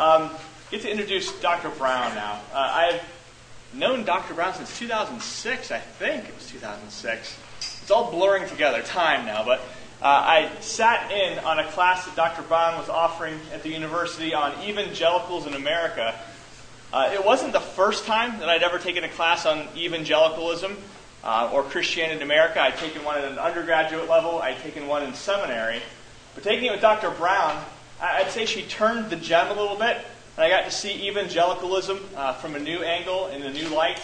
Um, get to introduce Dr. Brown now. Uh, I've known Dr. Brown since 2006, I think it was 2006. It's all blurring together, time now, but uh, I sat in on a class that Dr. Brown was offering at the university on evangelicals in America. Uh, it wasn't the first time that I'd ever taken a class on evangelicalism uh, or Christianity in America. I'd taken one at an undergraduate level, I'd taken one in seminary. But taking it with Dr. Brown, I'd say she turned the gem a little bit, and I got to see evangelicalism uh, from a new angle, in a new light.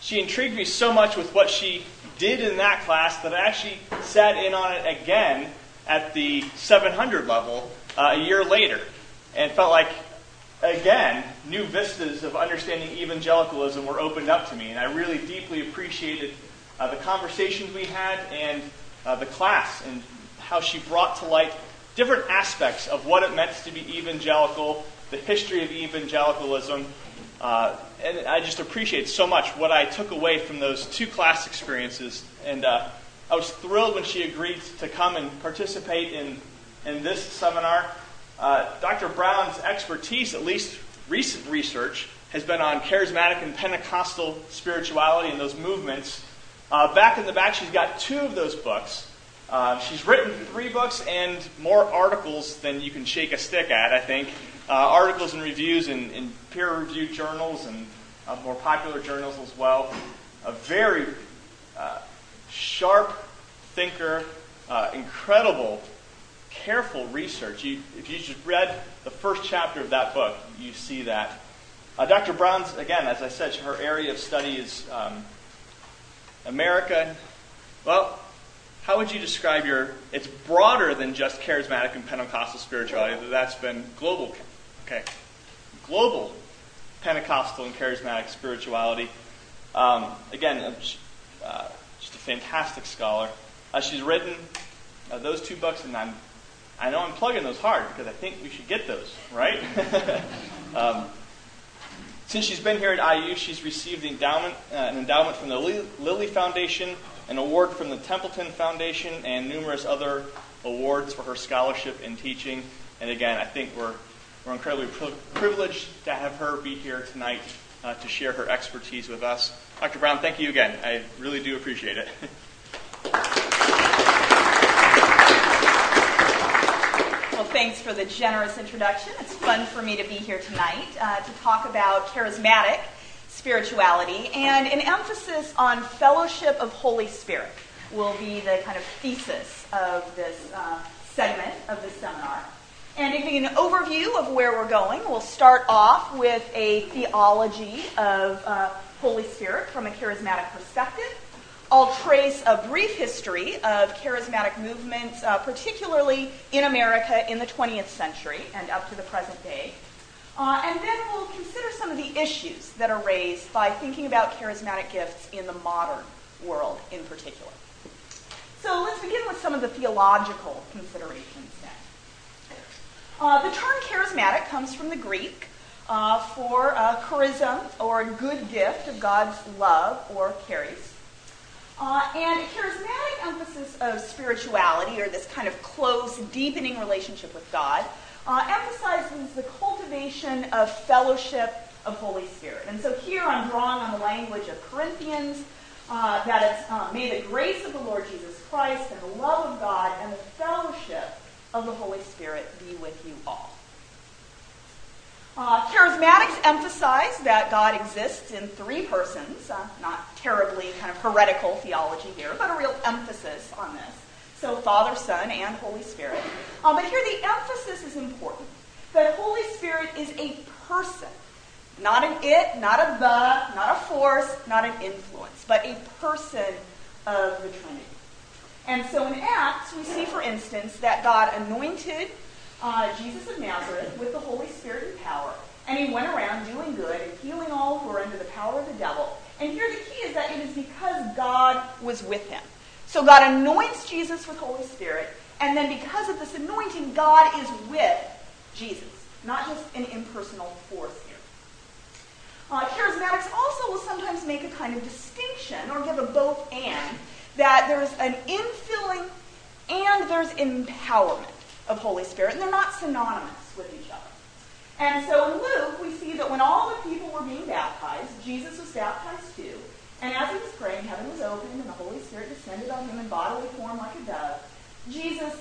She intrigued me so much with what she did in that class that I actually sat in on it again at the 700 level uh, a year later and felt like, again, new vistas of understanding evangelicalism were opened up to me. And I really deeply appreciated uh, the conversations we had and uh, the class and how she brought to light different aspects of what it meant to be evangelical, the history of evangelicalism. Uh, and I just appreciate so much what I took away from those two class experiences. And uh, I was thrilled when she agreed to come and participate in, in this seminar. Uh, Dr. Brown's expertise, at least recent research, has been on charismatic and Pentecostal spirituality and those movements. Uh, back in the back, she's got two of those books. Uh, she's written three books and more articles than you can shake a stick at, I think. Uh, articles and reviews in, in peer reviewed journals and uh, more popular journals as well. A very uh, sharp thinker, uh, incredible, careful research. You, if you just read the first chapter of that book, you see that. Dr. Brown's, again, as I said, her area of study is um, America. Well, how would you describe your it's broader than just charismatic and pentecostal spirituality that's been global okay global pentecostal and charismatic spirituality. Um, again uh, just a fantastic scholar. Uh, she's written uh, those two books and i'm i know i'm plugging those hard because i think we should get those right? Um, since she's been here at iu she's received endowment, uh, an endowment from the lilly foundation an award from the Templeton Foundation, and numerous other awards for her scholarship and teaching. And again, I think we're, we're incredibly pri- privileged to have her be here tonight uh, to share her expertise with us. Dr. Brown, thank you again. I really do appreciate it. Well, thanks for the generous introduction. It's fun for me to be here tonight uh, to talk about charismatic spirituality, and an emphasis on fellowship of Holy Spirit will be the kind of thesis of this uh, segment of this seminar. And to give you an overview of where we're going, we'll start off with a theology of uh, Holy Spirit from a charismatic perspective. I'll trace a brief history of charismatic movements, uh, particularly in America in the 20th century and up to the present day. Uh, and then we'll consider some of the issues that are raised by thinking about charismatic gifts in the modern world in particular. So let's begin with some of the theological considerations then. Uh, the term charismatic comes from the Greek uh, for uh, charism, or a good gift of God's love, or charis. Uh, and charismatic emphasis of spirituality, or this kind of close, deepening relationship with God, uh, emphasizes the cultivation of fellowship of Holy Spirit. And so here I'm drawing on the language of Corinthians uh, that it's, uh, may the grace of the Lord Jesus Christ and the love of God and the fellowship of the Holy Spirit be with you all. Uh, charismatics emphasize that God exists in three persons, uh, not terribly kind of heretical theology here, but a real emphasis on this. So Father, Son, and Holy Spirit. Um, but here the emphasis is important. That Holy Spirit is a person. Not an it, not a the, not a force, not an influence, but a person of the Trinity. And so in Acts, we see, for instance, that God anointed uh, Jesus of Nazareth with the Holy Spirit and power, and he went around doing good and healing all who were under the power of the devil. And here the key is that it is because God was with him. So God anoints Jesus with Holy Spirit, and then because of this anointing, God is with Jesus, not just an impersonal force here. Uh, charismatics also will sometimes make a kind of distinction or give a both and that there's an infilling and there's empowerment of Holy Spirit, and they're not synonymous with each other. And so in Luke, we see that when all the people were being baptized, Jesus was baptized too. And as he was praying, heaven was opened and the Holy Spirit descended on him in bodily form like a dove. Jesus,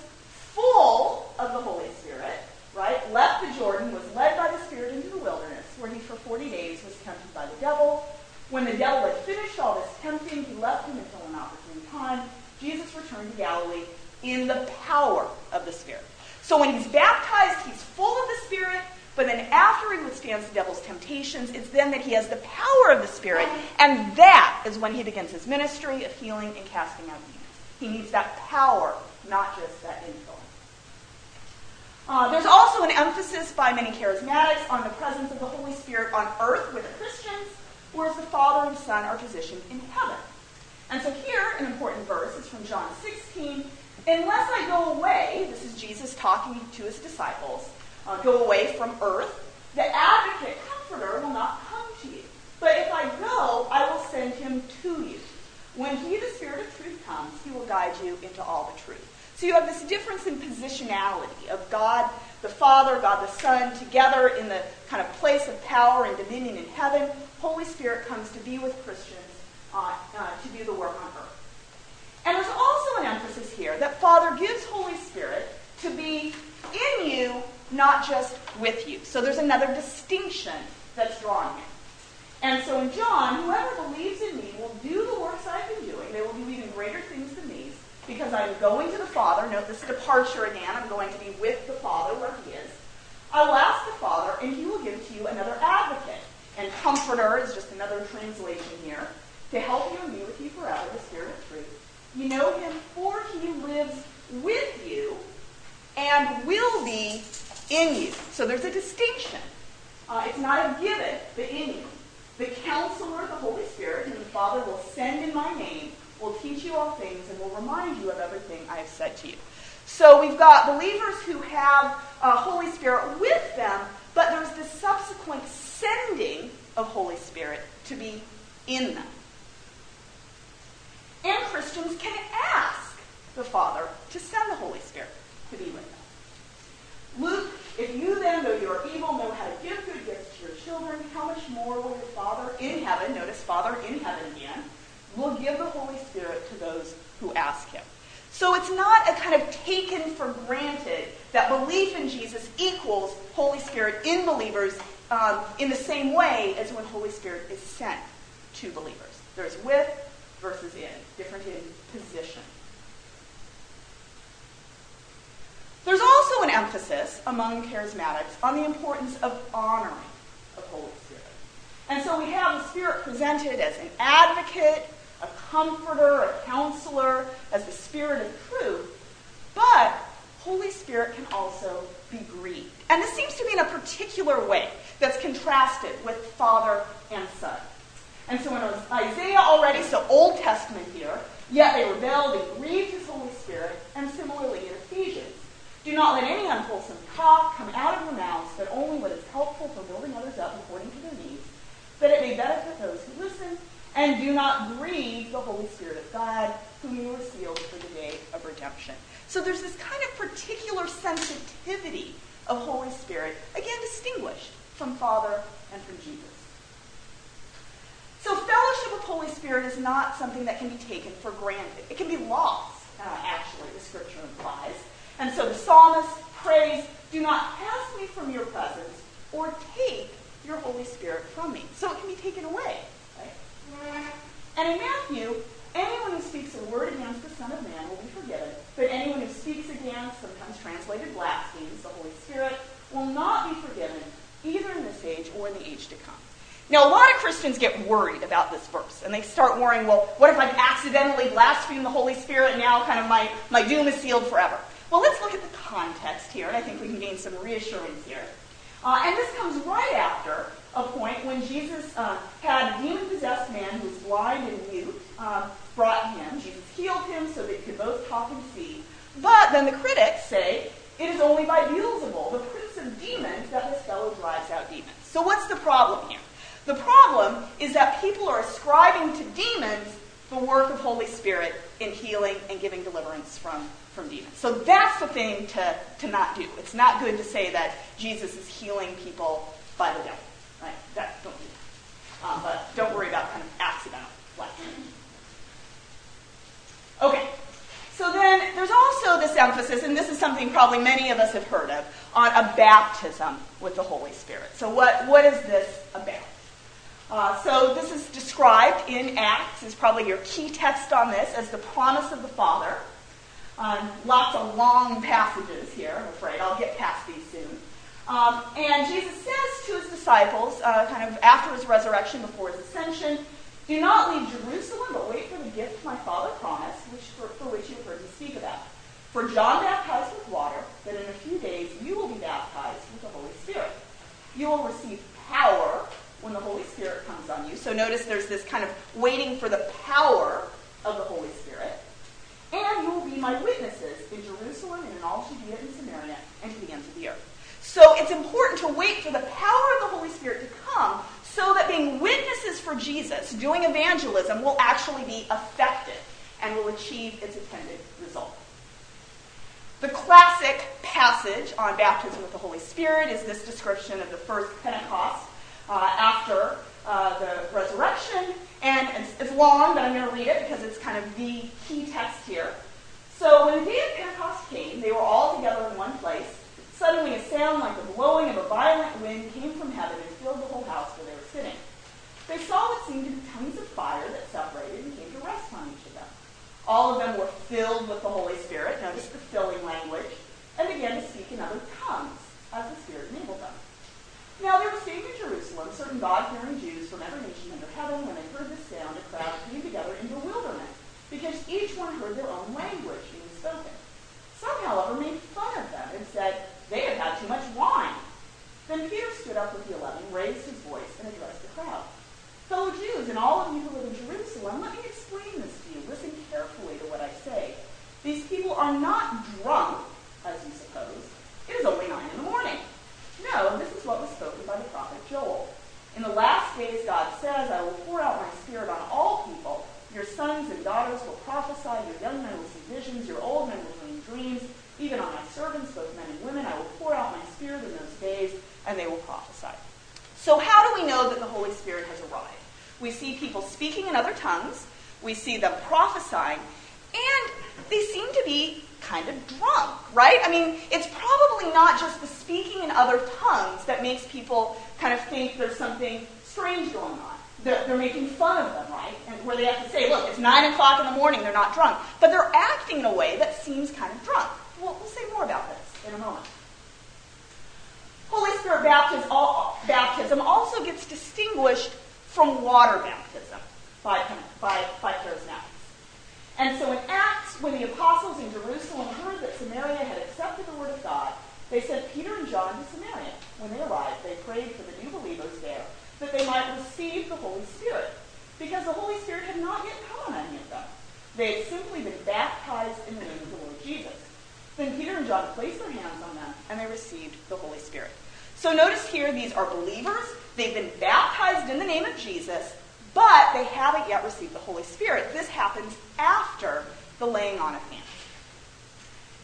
full of the Holy Spirit, right, left the Jordan, was led by the Spirit into the wilderness, where he for 40 days was tempted by the devil. When the devil had finished all this tempting, he left him until an opportune time. Jesus returned to Galilee in the power of the Spirit. So when he's baptized, he's full of the Spirit, but then after he withstands the devil's temptations, it's then that he has the power of the Spirit, and that is when he begins his ministry of healing and casting out demons. He needs that power, not just that influence. Uh, there's also an emphasis by many charismatics on the presence of the Holy Spirit on earth with the Christians, whereas the Father and Son are positioned in heaven. And so here, an important verse is from John 16. Unless I go away, this is Jesus talking to his disciples, uh, go away from earth, the advocate, comforter, will not come to you. But if I go, I will send him to you. When he, the Spirit of truth, comes, he will guide you into all the truth. So you have this difference in positionality of God the Father, God the Son, together in the kind of place of power and dominion in heaven. Holy Spirit comes to be with Christians uh, uh, to do the work on earth. And there's also an emphasis here that Father gives Holy Spirit to be in you not just with you. So there's another distinction that's drawn here. And so in John, whoever believes in me will do the works I've been doing. They will do even greater things than these, because I'm going to the Father. Note this departure again. I'm going to be with the Father where he is. I will ask the Father, and he will give to you another advocate. And comforter is just another translation here. To help you and be with you forever, the Spirit of truth. You know him, for he lives with you and will be in you. So there's a distinction. Uh, it's not a given, but in you. The counselor, the Holy Spirit, whom the Father will send in my name, will teach you all things and will remind you of everything I have said to you. So we've got believers who have uh, Holy Spirit with them, but there's this subsequent sending of Holy Spirit to be in them. And Christians can ask the Father to send the Holy Spirit to be with them. Luke, if you then, though you are evil, know how to give good gifts to your children, how much more will your Father in heaven, notice Father in heaven again, will give the Holy Spirit to those who ask him. So it's not a kind of taken for granted that belief in Jesus equals Holy Spirit in believers um, in the same way as when Holy Spirit is sent to believers. There's with versus in, different in position. There's also an emphasis among charismatics on the importance of honoring the Holy Spirit. And so we have the Spirit presented as an advocate, a comforter, a counselor, as the Spirit of truth. But Holy Spirit can also be grieved. And this seems to be in a particular way that's contrasted with Father and Son. And so in Isaiah already, so Old Testament here, yet they rebelled and grieved his Holy Spirit, and similarly. Do not let any unwholesome talk come out of your mouths, but only what is helpful for building others up according to their needs, that it may benefit those who listen. And do not grieve the Holy Spirit of God, whom you were sealed for the day of redemption. So there's this kind of particular sensitivity of Holy Spirit, again distinguished from Father and from Jesus. So fellowship with Holy Spirit is not something that can be taken for granted. It can be lost, uh, actually, the scripture implies. And so the psalmist prays, Do not cast me from your presence or take your Holy Spirit from me. So it can be taken away. Right? And in Matthew, anyone who speaks a word against the Son of Man will be forgiven, but anyone who speaks against, sometimes translated blasphemes, the Holy Spirit, will not be forgiven, either in this age or in the age to come. Now, a lot of Christians get worried about this verse, and they start worrying, well, what if I've accidentally blasphemed the Holy Spirit and now kind of my, my doom is sealed forever? Well, let's look at the context here, and I think we can gain some reassurance here. Uh, and this comes right after a point when Jesus uh, had a demon-possessed man who was blind and mute uh, brought him. Jesus healed him so they could both talk and see. But then the critics say it is only by Beelzebul, the prince of demons, that this fellow drives out demons. So what's the problem here? The problem is that people are ascribing to demons the work of Holy Spirit in healing and giving deliverance from from demons. So that's the thing to, to not do. It's not good to say that Jesus is healing people by the devil. Right? That, don't do that. Um, but don't worry about kind of accidental blessing. Okay. So then there's also this emphasis, and this is something probably many of us have heard of, on a baptism with the Holy Spirit. So what, what is this about? Uh, so this is described in Acts, is probably your key text on this, as the promise of the Father. Um, lots of long passages here, I'm afraid. I'll get past these soon. Um, and Jesus says to his disciples, uh, kind of after his resurrection, before his ascension, do not leave Jerusalem, but wait for the gift my Father promised, which for, for which you have heard me speak about. For John baptized with water, but in a few days you will be baptized with the Holy Spirit. You will receive power when the Holy Spirit comes on you. So notice there's this kind of waiting for the power of the Holy Spirit. And you will be my witnesses in Jerusalem and in all Judea and Samaria and to the ends of the earth. So it's important to wait for the power of the Holy Spirit to come so that being witnesses for Jesus, doing evangelism, will actually be effective and will achieve its intended result. The classic passage on baptism with the Holy Spirit is this description of the first Pentecost uh, after uh, the resurrection. And it's, it's long, but I'm going to read it because it's kind of the key text here. So when the day of Pentecost came, they were all together in one place. Suddenly, a sound like the blowing of a violent wind came from heaven and filled the whole house where they were sitting. They saw what seemed to be tongues of fire that separated and came to rest on each of them. All of them were filled with the Holy Spirit, notice the filling language, and began to speak in other tongues as the Spirit enabled them. Now there were staying in Jerusalem certain God-fearing Jews from every nation under heaven. When they heard this sound, a crowd came together in bewilderment, because each one heard their own language being spoken. Some, however, made fun of them and said, they had had too much wine. Then Peter stood up with the eleven, raised his voice, and addressed the crowd. Fellow Jews, and all of you who live in Jerusalem, let me explain this to you. Listen carefully to what I say. These people are not drunk, as you suppose. It is only nine in the morning. No, this is what was spoken by the prophet Joel. In the last days, God says, I will pour out my spirit on all people. Your sons and daughters will prophesy, your young men will see visions, your old men will dream dreams. Even on my servants, both men and women, I will pour out my spirit in those days, and they will prophesy. So, how do we know that the Holy Spirit has arrived? We see people speaking in other tongues, we see them prophesying, and they seem to be kind of drunk, right? I mean, it's probably not just the speaking in other tongues that makes people kind of think there's something strange going on. They're, they're, making fun of them, right? And where they have to say, look, it's 9 o'clock in not drunk. But they're acting in a way that seems kind of drunk. We'll, we'll say more about this in a moment. Holy Spirit baptism, all, baptism also gets distinguished from water baptism by, by, by charismatics. And so in Acts, when the apostles in Jerusalem heard that Samaria had accepted the word of God, they sent Peter and John to Samaria. When they arrived, they prayed for the new believers there that they might receive the Holy Spirit, because the Holy Spirit had not yet come on any of them. They had simply been baptized in the name of the Lord Jesus. Then Peter and John placed their hands on them, and they received the Holy Spirit. So notice here, these are believers. They've been baptized in the name of Jesus, but they haven't yet received the Holy Spirit. This happens after the laying on of hands.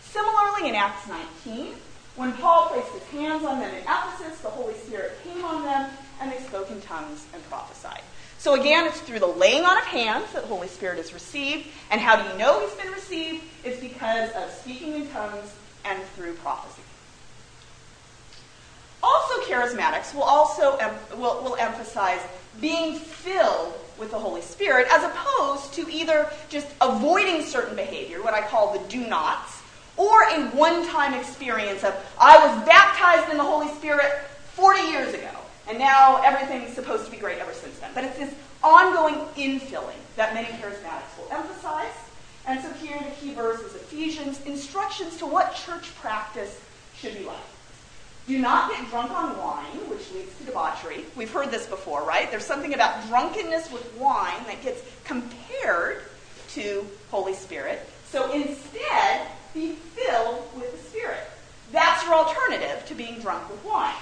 Similarly, in Acts 19, when Paul placed his hands on them in Ephesus, the Holy Spirit came on them, and they spoke in tongues and prophesied. So again, it's through the laying on of hands that the Holy Spirit is received. And how do you know he's been received? It's because of speaking in tongues and through prophecy. Charismatics will also em- will, will emphasize being filled with the Holy Spirit as opposed to either just avoiding certain behavior, what I call the do nots, or a one time experience of, I was baptized in the Holy Spirit 40 years ago. And now everything's supposed to be great ever since then. But it's this ongoing infilling that many charismatics will emphasize. And so here the key verse is Ephesians, instructions to what church practice should be like. Do not get drunk on wine, which leads to debauchery. We've heard this before, right? There's something about drunkenness with wine that gets compared to Holy Spirit. So instead, be filled with the Spirit. That's your alternative to being drunk with wine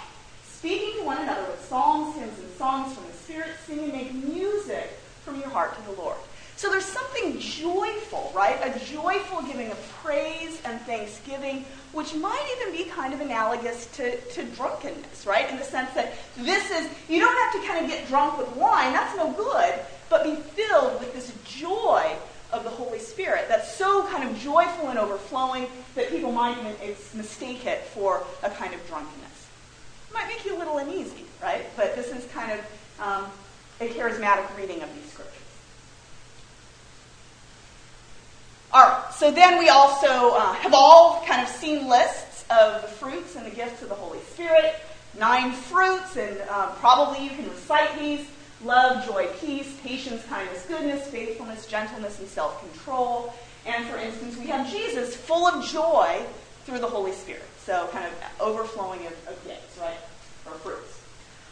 speaking to one another with psalms, hymns, and songs from the Spirit, sing and make music from your heart to the Lord. So there's something joyful, right? A joyful giving of praise and thanksgiving, which might even be kind of analogous to, to drunkenness, right? In the sense that this is, you don't have to kind of get drunk with wine, that's no good, but be filled with this joy of the Holy Spirit that's so kind of joyful and overflowing that people might even mistake it for a kind of drunkenness. It might make you a little uneasy, right? But this is kind of um, a charismatic reading of these scriptures. All right, so then we also uh, have all kind of seen lists of the fruits and the gifts of the Holy Spirit. Nine fruits, and uh, probably you can recite these love, joy, peace, patience, kindness, goodness, faithfulness, gentleness, and self control. And for instance, we have Jesus full of joy through the Holy Spirit. So, kind of overflowing of, of gifts, right? Or fruits.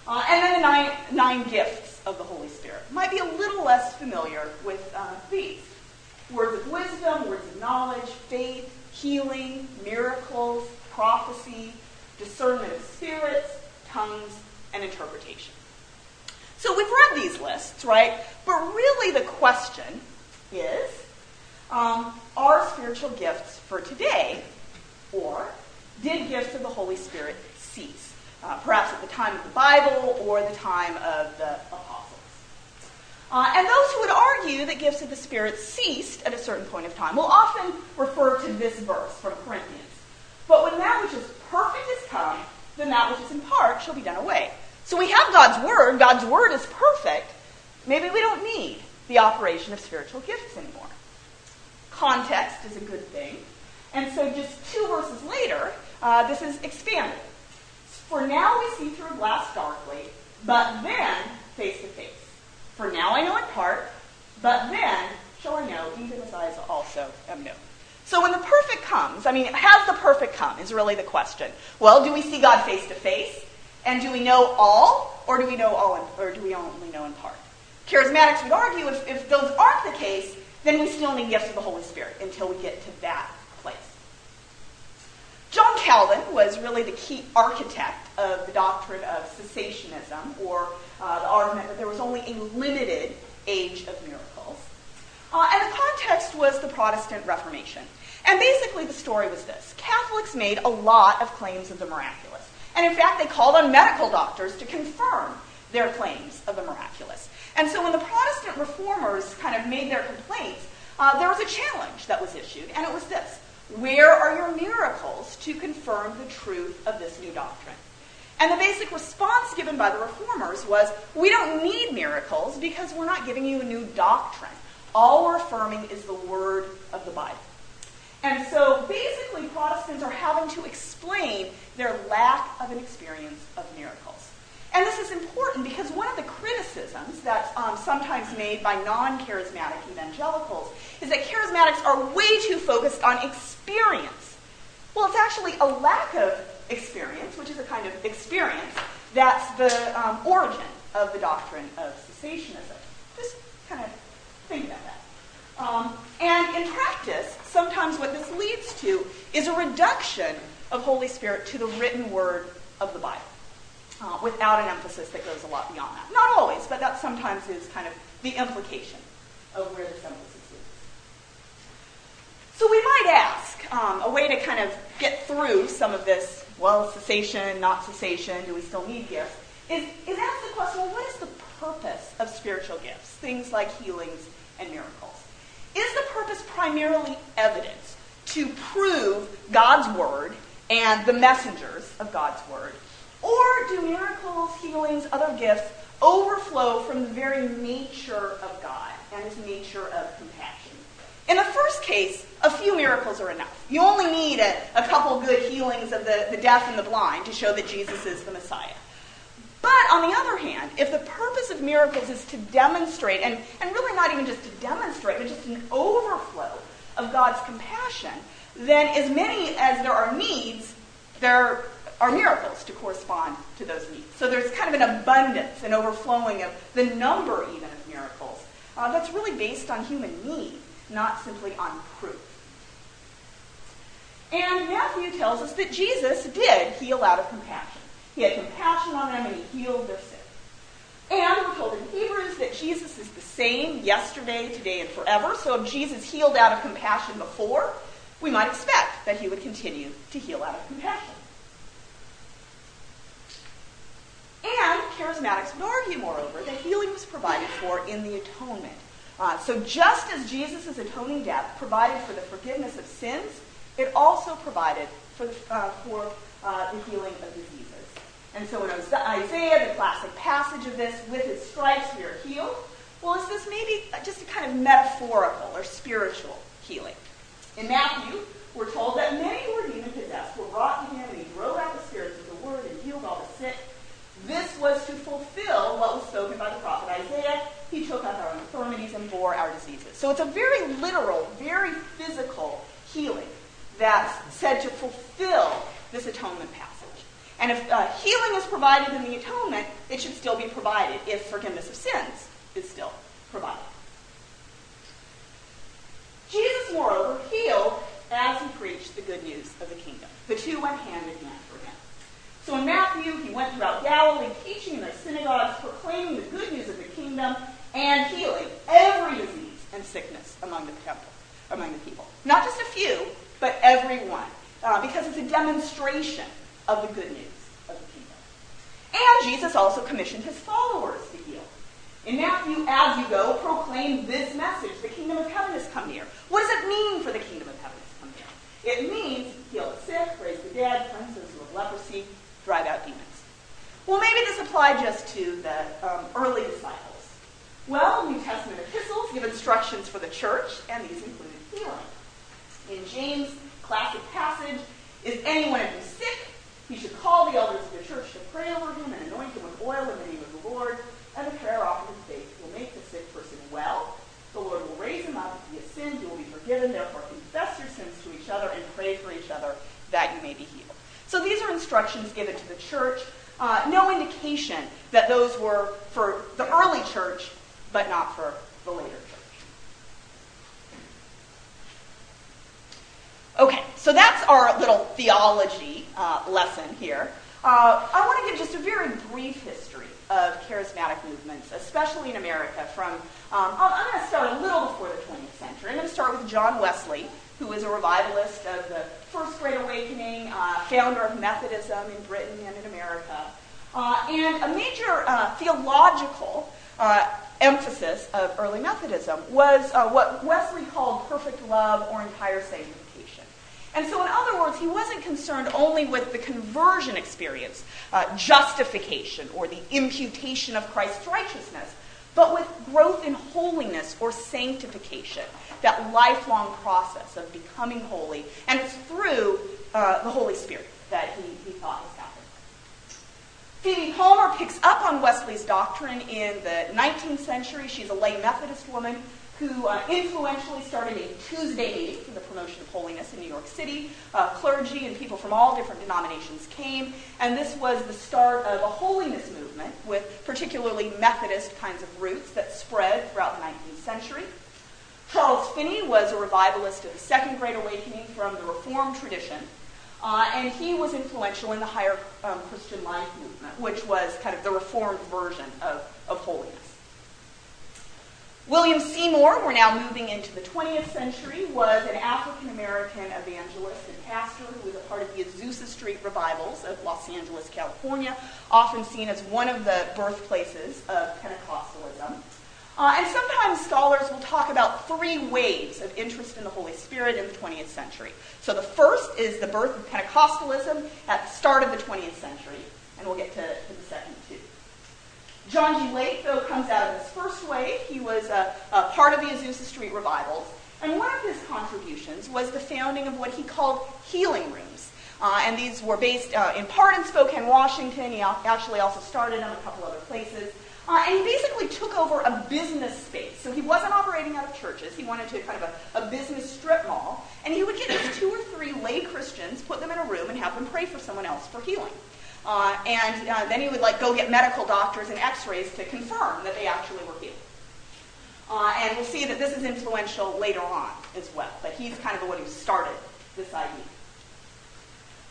Uh, and then the nine, nine gifts of the Holy Spirit. Might be a little less familiar with uh, these words of wisdom, words of knowledge, faith, healing, miracles, prophecy, discernment of spirits, tongues, and interpretation. So we've read these lists, right? But really the question is um, are spiritual gifts for today, or did gifts of the Holy Spirit cease? Uh, perhaps at the time of the Bible or the time of the. Uh, and those who would argue that gifts of the Spirit ceased at a certain point of time will often refer to this verse from Corinthians. But when that which is perfect is come, then that which is in part shall be done away. So we have God's Word. God's Word is perfect. Maybe we don't need the operation of spiritual gifts anymore. Context is a good thing. And so just two verses later, uh, this is expanded. For now we see through a glass darkly, but then face to face. For now I know in part, but then shall I know, even as I also am known. So when the perfect comes, I mean, has the perfect come is really the question. Well, do we see God face to face? And do we know all, or do we know all, in, or do we only know in part? Charismatics would argue if, if those aren't the case, then we still need gifts of the Holy Spirit until we get to that place. John Calvin was really the key architect of the doctrine of cessationism, or the argument that there was only a limited age of miracles. Uh, and the context was the Protestant Reformation. And basically, the story was this Catholics made a lot of claims of the miraculous. And in fact, they called on medical doctors to confirm their claims of the miraculous. And so when the Protestant reformers kind of made their complaints, uh, there was a challenge that was issued, and it was this Where are your miracles to confirm the truth of this new doctrine? And the basic response given by the reformers was, we don't need miracles because we're not giving you a new doctrine. All we're affirming is the word of the Bible. And so basically, Protestants are having to explain their lack of an experience of miracles. And this is important because one of the criticisms that's um, sometimes made by non charismatic evangelicals is that charismatics are way too focused on experience. Well, it's actually a lack of experience, which is a kind of experience, that's the um, origin of the doctrine of cessationism. Just kind of think about that. Um, and in practice, sometimes what this leads to is a reduction of Holy Spirit to the written word of the Bible, uh, without an emphasis that goes a lot beyond that. Not always, but that sometimes is kind of the implication of where this emphasis is. So we might ask um, a way to kind of get through some of this well, cessation, not cessation, do we still need gifts? Is, is ask the question, well, what is the purpose of spiritual gifts? Things like healings and miracles. Is the purpose primarily evidence to prove God's word and the messengers of God's word? Or do miracles, healings, other gifts overflow from the very nature of God and his nature of compassion? In the first case, a few miracles are enough. You only need a, a couple good healings of the, the deaf and the blind to show that Jesus is the Messiah. But on the other hand, if the purpose of miracles is to demonstrate, and, and really not even just to demonstrate, but just an overflow of God's compassion, then as many as there are needs, there are miracles to correspond to those needs. So there's kind of an abundance, an overflowing of the number even of miracles uh, that's really based on human need not simply on proof. And Matthew tells us that Jesus did heal out of compassion. He had compassion on them and he healed their sin. And we're told in Hebrews that Jesus is the same yesterday, today, and forever. So if Jesus healed out of compassion before, we might expect that he would continue to heal out of compassion. And charismatics would argue, moreover, that healing was provided for in the atonement. Uh, so just as Jesus' atoning death provided for the forgiveness of sins, it also provided for the, uh, for, uh, the healing of diseases. And so in Isaiah, the classic passage of this, with his stripes we are healed, well, is this maybe just a kind of metaphorical or spiritual healing? In Matthew, we're told that many who were demon possessed were brought to him, and he drove out the spirits with the word and healed all the sick. This was to fulfill what was spoken by the prophet Isaiah. He took up our infirmities and bore our diseases. So it's a very literal, very physical healing that's said to fulfill this atonement passage. And if uh, healing is provided in the atonement, it should still be provided if forgiveness of sins is still provided. Jesus, moreover, healed as he preached the good news of the kingdom. The two went hand in hand for him. So in Matthew, he went throughout Galilee, teaching in their synagogues, proclaiming the good news of the kingdom, and healing every disease and sickness among the temple, among the people. Not just a few, but everyone, uh, because it's a demonstration of the good news of the kingdom. And Jesus also commissioned his followers to heal. In Matthew, as you go, proclaim this message the kingdom of heaven has come near. What does it mean for the kingdom of heaven to come near? It means heal the sick, raise the dead, cleanse those have leprosy, drive out demons. Well, maybe this applied just to the um, early disciples. Well, New Testament epistles give instructions for the church, and these included healing. In James' classic passage, is anyone of you sick? He should call the elders of the church to pray over him and anoint him with oil in the name of the Lord, and the prayer offered in faith will make the sick person well. The Lord will raise him up. If he has sinned, you will be forgiven. Therefore, confess your sins to each other and pray for each other that you may be healed. So these are instructions given to the church. Uh, no indication that those were for the early church, but not for the later church. Okay, so that's our little theology uh, lesson here. Uh, I want to give just a very brief history of charismatic movements, especially in America. From um, I'm going to start a little before the 20th century. I'm going to start with John Wesley, who was a revivalist of the First Great Awakening, uh, founder of Methodism in Britain and in America, uh, and a major uh, theological uh, emphasis of early Methodism was what Wesley called perfect love or entire sanctification. And so, in other words, he wasn't concerned only with the conversion experience, uh, justification, or the imputation of Christ's righteousness, but with growth in holiness or sanctification, that lifelong process of becoming holy. And it's through uh, the Holy Spirit that he, he thought. Phoebe Palmer picks up on Wesley's doctrine in the 19th century. She's a lay Methodist woman who uh, influentially started a Tuesday meeting for the promotion of holiness in New York City. Uh, clergy and people from all different denominations came, and this was the start of a holiness movement with particularly Methodist kinds of roots that spread throughout the 19th century. Charles Finney was a revivalist of the Second Great Awakening from the Reformed tradition, uh, and he was influential in the higher um, Christian life movement, which was kind of the Reformed version of, of holiness. William Seymour, we're now moving into the 20th century, was an African American evangelist and pastor who was a part of the Azusa Street revivals of Los Angeles, California, often seen as one of the birthplaces of Pentecostalism. Uh, and sometimes scholars will talk about three waves of interest in the Holy Spirit in the 20th century. So the first is the birth of Pentecostalism at the start of the 20th century, and we'll get to, to the second too. John G. Lake, though, comes out of this first wave. He was a, a part of the Azusa Street revivals. And one of his contributions was the founding of what he called healing rooms. Uh, and these were based uh, in part in Spokane, Washington. He actually also started them a couple other places. Uh, and he basically took over a business space. So he wasn't operating out of churches. He wanted to kind of a, a business strip mall. And he would get these two or three lay Christians, put them in a room, and have them pray for someone else for healing. Uh, and uh, then he would like go get medical doctors and x-rays to confirm that they actually were healed. Uh, and we'll see that this is influential later on as well. But he's kind of the one who started this idea.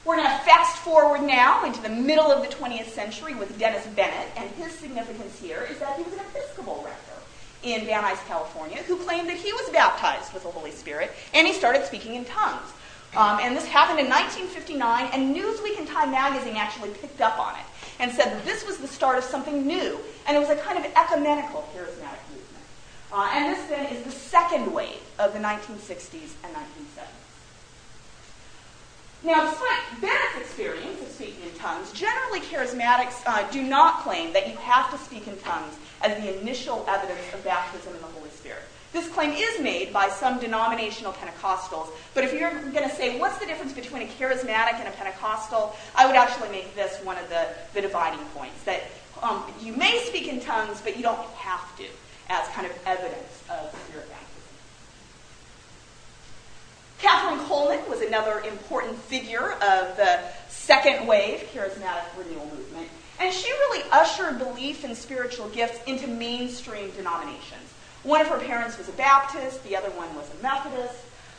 We're going to fast forward now into the middle of the 20th century with Dennis Bennett, and his significance here is that he was an Episcopal rector in Van Nuys, California, who claimed that he was baptized with the Holy Spirit, and he started speaking in tongues. Um, and this happened in 1959, and Newsweek and Time magazine actually picked up on it and said that this was the start of something new, and it was a kind of ecumenical charismatic movement. Uh, and this then is the second wave of the 1960s and 1970s. Now, despite Bennett's experience of speaking in tongues, generally charismatics uh, do not claim that you have to speak in tongues as the initial evidence of baptism in the Holy Spirit. This claim is made by some denominational Pentecostals, but if you're going to say, what's the difference between a charismatic and a Pentecostal, I would actually make this one of the, the dividing points that um, you may speak in tongues, but you don't have to, as kind of evidence of spirit baptism. Kathryn Kuhlman was another important figure of the second wave charismatic renewal movement, and she really ushered belief in spiritual gifts into mainstream denominations. One of her parents was a Baptist, the other one was a Methodist.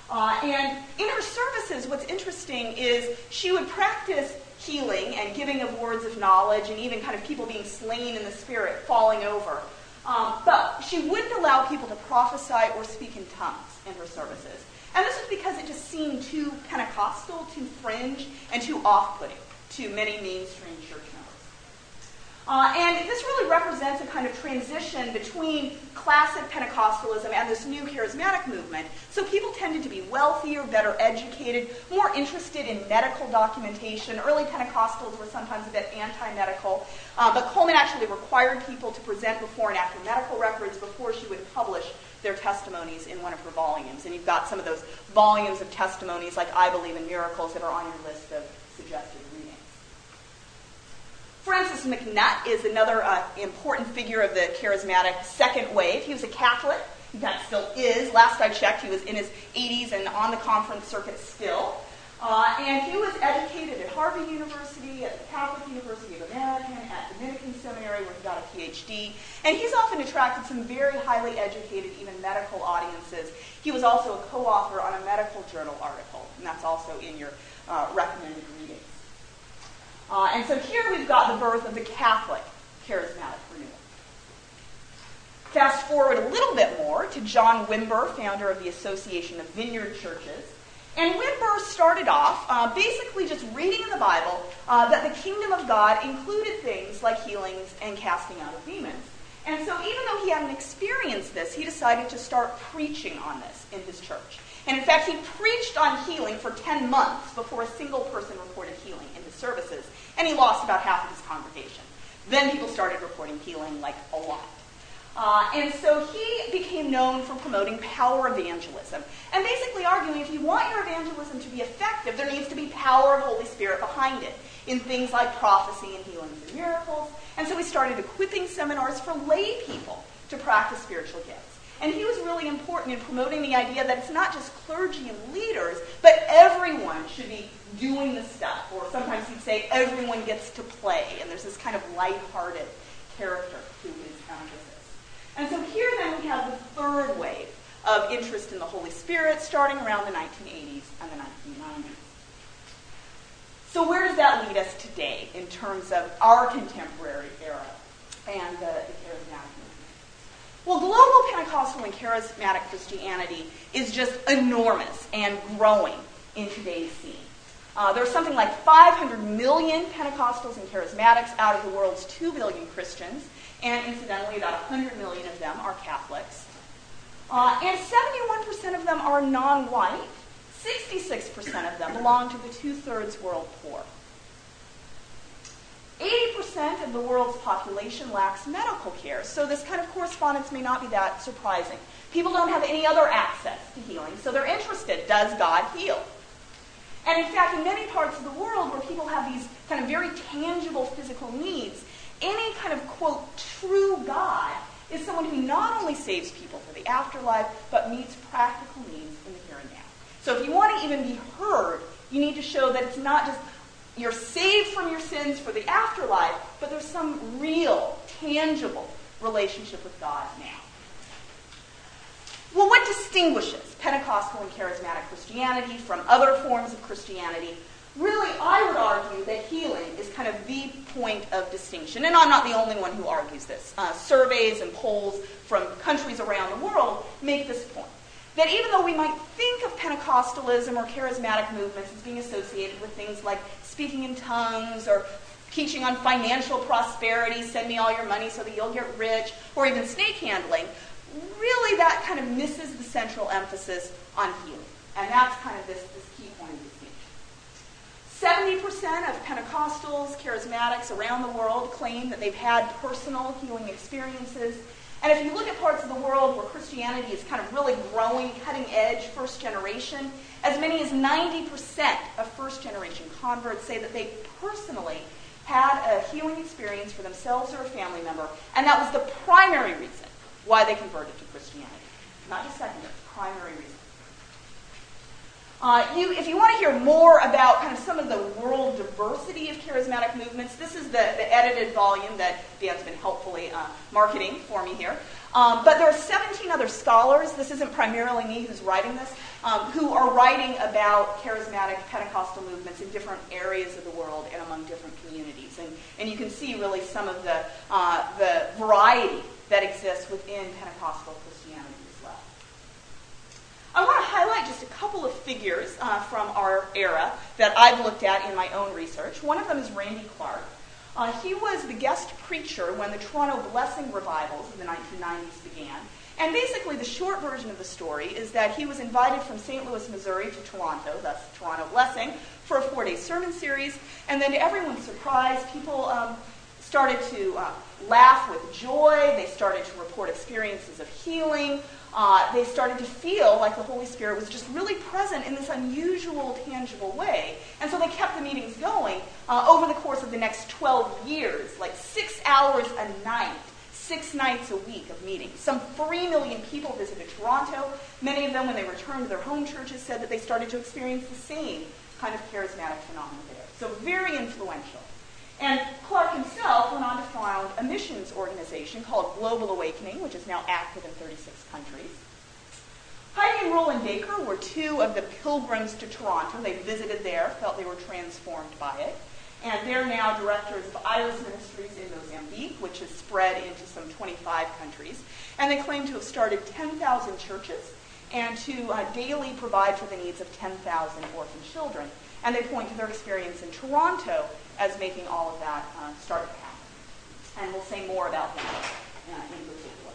Uh, and in her services, what's interesting is she would practice healing and giving of words of knowledge and even kind of people being slain in the spirit, falling over. Um, but she wouldn't allow people to prophesy or speak in tongues in her services. And this was because it just seemed too Pentecostal, too fringe, and too off putting to many mainstream church uh, and this really represents a kind of transition between classic Pentecostalism and this new charismatic movement. So people tended to be wealthier, better educated, more interested in medical documentation. Early Pentecostals were sometimes a bit anti medical, uh, but Kuhlman actually required people to present before and after medical records before she would publish their testimonies in one of her volumes. And you've got some of those volumes of testimonies, like I Believe in Miracles, that are on your list of suggested readings. Francis MacNutt is another uh, important figure of the charismatic second wave. He was a Catholic. That still is. Last I checked, he was in his 80s and on the conference circuit still. Uh, and he was educated at Harvard University, at the Catholic University of America, at Dominican Seminary, where he got a PhD. And he's often attracted some very highly educated, even medical audiences. He was also a co author on a medical journal article, and that's also in your uh, recommended readings. Uh, and so here we've got the birth of the Catholic charismatic renewal. Fast forward a little bit more to John Wimber, founder of the Association of Vineyard Churches. And Wimber started off uh, basically just reading in the Bible uh, that the kingdom of God included things like healings and casting out of demons. And so, even though he hadn't experienced this, he decided to start preaching on this in his church. And in fact, he preached on healing for 10 months before a single person reported healing in his services and he lost about half of his congregation. Then people started reporting healing like a lot. Uh, and so he became known for promoting power evangelism and basically arguing if you want your evangelism to be effective, there needs to be power of Holy Spirit behind it in things like prophecy and healings and miracles. And so he started equipping seminars for lay people to practice spiritual gifts. And he was really important in promoting the idea that it's not just clergy and leaders, but everyone should be doing the stuff. Or sometimes he'd say everyone gets to play. And there's this kind of light-hearted character to his emphasis. And so here then we have the third wave of interest in the Holy Spirit starting around the 1980s and the 1990s. So where does that lead us today in terms of our contemporary era and the, the charismatic movement? well, global Pentecostal and charismatic Christianity is just enormous and growing in today's scene. Uh, there's something like 500 million Pentecostals and charismatics out of the world's 2 billion Christians, and incidentally, about 100 million of them are Catholics. Uh, and 71% of them are non white, 66% of them belong to the two thirds world poor. 80% of the world's population lacks medical care, so this kind of correspondence may not be that surprising. People don't have any other access to healing, so they're interested does God heal? And in fact, in many parts of the world where people have these kind of very tangible physical needs, any kind of, quote, true God is someone who not only saves people for the afterlife, but meets practical needs in the here and now. So if you want to even be heard, you need to show that it's not just you're saved from your sins for the afterlife, but there's some real, tangible relationship with God now. Well, what distinguishes Pentecostal and charismatic Christianity from other forms of Christianity? Really, I would argue that healing is kind of the point of distinction. And I'm not the only one who argues this. Uh, surveys and polls from countries around the world make this point that even though we might think of Pentecostalism or charismatic movements as being associated with things like speaking in tongues or teaching on financial prosperity, send me all your money so that you'll get rich, or even snake handling, really that kind of misses the central emphasis on healing. And that's kind of this, this key. 70% of Pentecostals, charismatics around the world claim that they've had personal healing experiences. And if you look at parts of the world where Christianity is kind of really growing, cutting edge, first generation, as many as 90% of first generation converts say that they personally had a healing experience for themselves or a family member, and that was the primary reason why they converted to Christianity. Not just secondary, primary reason. Uh, you, if you want to hear more about kind of some of the world diversity of charismatic movements, this is the, the edited volume that Dan's been helpfully uh, marketing for me here. Um, but there are 17 other scholars, this isn't primarily me who's writing this, um, who are writing about charismatic Pentecostal movements in different areas of the world and among different communities. And, and you can see really some of the, uh, the variety that exists within Pentecostal. I want to highlight just a couple of figures uh, from our era that I've looked at in my own research. One of them is Randy Clark. Uh, he was the guest preacher when the Toronto Blessing revivals in the 1990s began. And basically, the short version of the story is that he was invited from St. Louis, Missouri to Toronto, thus Toronto Blessing, for a four day sermon series. And then, to everyone's surprise, people um, started to uh, laugh with joy. They started to report experiences of healing. Uh, they started to feel like the Holy Spirit was just really present in this unusual, tangible way. And so they kept the meetings going uh, over the course of the next 12 years, like six hours a night, six nights a week of meetings. Some 3 million people visited Toronto. Many of them, when they returned to their home churches, said that they started to experience the same kind of charismatic phenomenon there. So very influential. And Clark himself went on to found a missions organization called Global Awakening, which is now active in 36 countries. Heidi and Rolland Baker were two of the pilgrims to Toronto. They visited there, felt they were transformed by it. And they're now directors of Iris Ministries in Mozambique, which has spread into some 25 countries. And they claim to have started 10,000 churches and to uh, daily provide for the needs of 10,000 orphan children. And they point to their experience in Toronto as making all of that uh, start to happen. And we'll say more about that uh, in particular.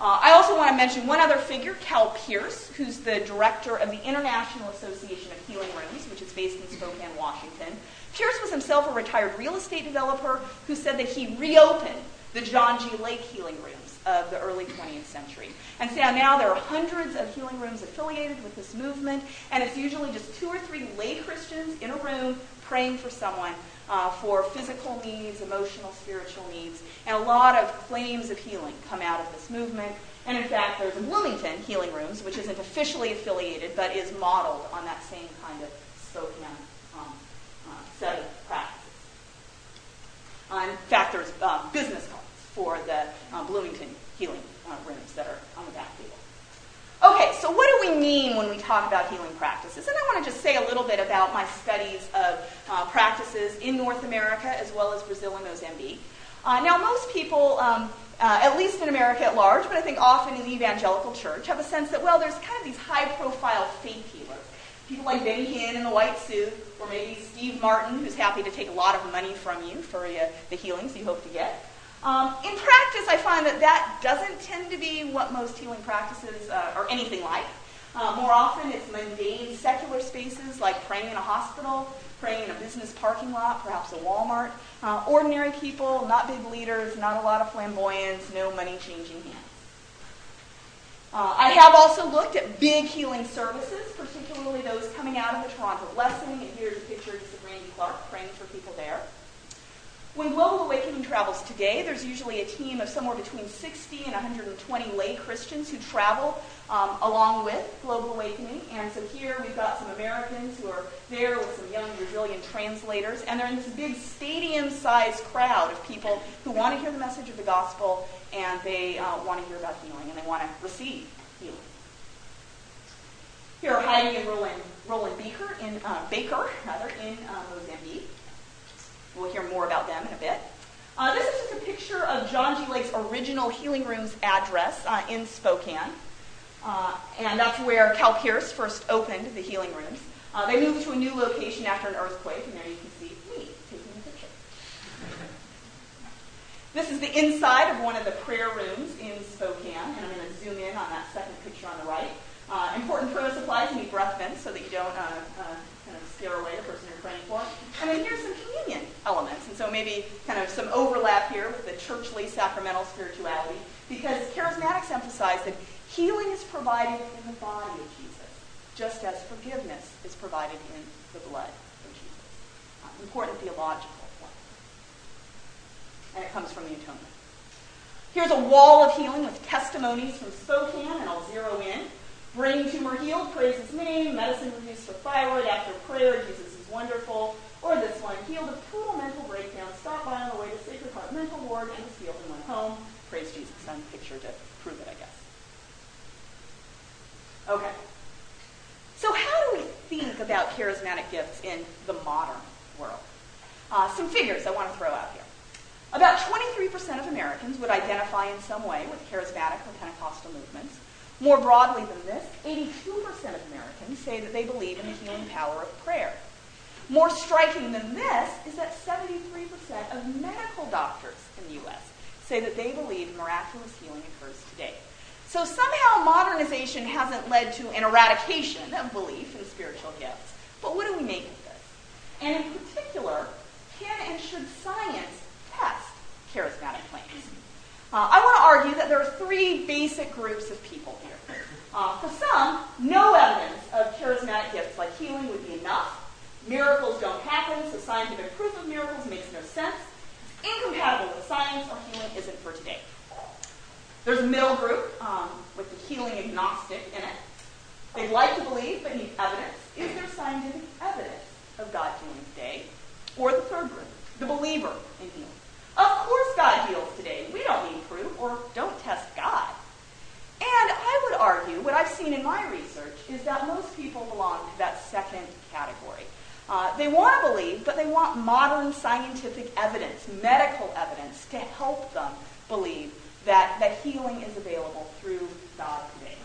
Uh, I also want to mention one other figure, Cal Pierce, who's the director of the International Association of Healing Rooms, which is based in Spokane, Washington. Pierce was himself a retired real estate developer who said that he reopened the John G. Lake healing rooms of the early 20th century. And so now there are hundreds of healing rooms affiliated with this movement, and it's usually just two or three lay Christians in a room praying for someone uh, for physical needs, emotional, spiritual needs, and a lot of claims of healing come out of this movement. And in fact, there's a Bloomington Healing Rooms, which isn't officially affiliated, but is modeled on that same kind of Spokane um, uh, set of practices. Uh, in fact, there's uh, business cards for the uh, Bloomington Healing uh, Rooms that are on the back table. Okay, so what do we mean when we talk about healing practices? And I want to just say a little bit about my studies of uh, practices in North America as well as Brazil and Mozambique. Uh, now, most people, um, uh, at least in America at large, but I think often in the evangelical church, have a sense that, well, there's kind of these high profile faith healers. People like Benny Hinn in the white suit, or maybe Steve Martin, who's happy to take a lot of money from you for uh, the healings you hope to get. Um, in practice, I find that that doesn't tend to be what most healing practices uh, are anything like. Uh, more often, it's mundane secular spaces like praying in a hospital, praying in a business parking lot, perhaps a Walmart. Uh, ordinary people, not big leaders, not a lot of flamboyance, no money changing hands. Uh, I have also looked at big healing services, particularly those coming out of the Toronto Blessing. And here's a picture of Randy Clark praying for people there. When Global Awakening travels today, there's usually a team of somewhere between 60 and 120 lay Christians who travel um, along with Global Awakening. And so here we've got some Americans who are there with some young Brazilian translators, and they're in this big stadium-sized crowd of people who want to hear the message of the gospel and they uh, want to hear about healing and they want to receive healing. Here are Heidi and Roland, Rolland Baker in uh, Baker, rather, in uh, Mozambique. We'll hear more about them in a bit. Uh, this is just a picture of John G. Lake's original Healing Rooms address uh, in Spokane. Uh, and that's where Cal Pierce first opened the healing rooms. Uh, they moved to a new location after an earthquake, and there you can see me taking a picture. This is the inside of one of the prayer rooms in Spokane, and I'm going to zoom in on that second picture on the right. Uh, important prayer supplies, need breath mints so that you don't scare away the person you're praying for. And then here's some communion elements, and so maybe kind of some overlap here with the churchly sacramental spirituality, because charismatics emphasize that healing is provided in the body of Jesus, just as forgiveness is provided in the blood of Jesus. Uh, important theological point. And it comes from the atonement. Here's a wall of healing with testimonies from Spokane, and I'll zero in. Brain tumor healed, praise his name. Medicine reduced for thyroid after prayer, Jesus is wonderful. Or this one, healed of total mental breakdown, stopped by on the way to Sacred Heart Mental Ward and was healed and went home. Praise Jesus. I'm picture to prove it, I guess. Okay. So how do we think about charismatic gifts in the modern world? Uh, some figures I want to throw out here. About 23% of Americans would identify in some way with charismatic or Pentecostal movements. More broadly than this, 82% of Americans say that they believe in the healing power of prayer. More striking than this is that 73% of medical doctors in the U.S. say that they believe miraculous healing occurs today. So somehow modernization hasn't led to an eradication of belief in spiritual gifts. But what do we make of this? And in particular, can and should science test charismatic? Uh, I want to argue that there are three basic groups of people here. Uh, for some, no evidence of charismatic gifts like healing would be enough. Miracles don't happen, so scientific proof of miracles makes no sense. It's incompatible with science, or healing isn't for today. There's a middle group um, with the healing agnostic in it. They'd like to believe but need evidence. Is there scientific evidence of God healing today? Or the third group, the believer in healing. Of course God heals today. We don't need proof or don't test God. And I would argue, what I've seen in my research is that most people belong to that second category. Uh, they want to believe, but they want modern scientific evidence, medical evidence, to help them believe that, that healing is available through God today.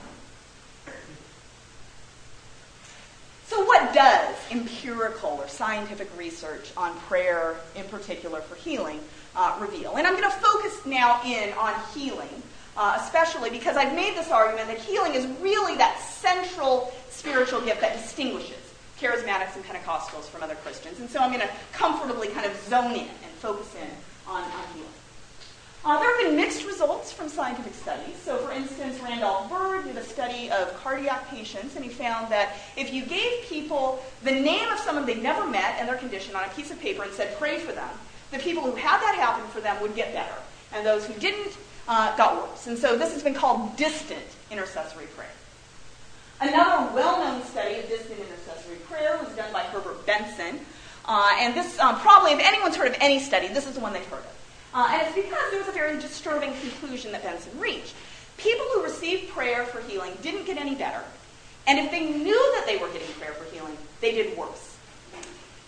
So, what does empirical or scientific research on prayer, in particular for healing, reveal? And I'm going to focus now in on healing, uh, especially because I've made this argument that healing is really that central spiritual gift that distinguishes charismatics and Pentecostals from other Christians. And so I'm going to comfortably kind of zone in and focus in on, on healing. Uh, there have been mixed results from scientific studies. So, for instance, Randolph Byrd did a study of cardiac patients, and he found that if you gave people the name of someone they'd never met and their condition on a piece of paper and said, pray for them, the people who had that happen for them would get better, and those who didn't uh, got worse. And so, this has been called distant intercessory prayer. Another well known study of distant intercessory prayer was done by Herbert Benson. Uh, and this, um, probably, if anyone's heard of any study, this is the one they've heard of. Uh, and it's because there was a very disturbing conclusion that Benson reached. People who received prayer for healing didn't get any better. And if they knew that they were getting prayer for healing, they did worse.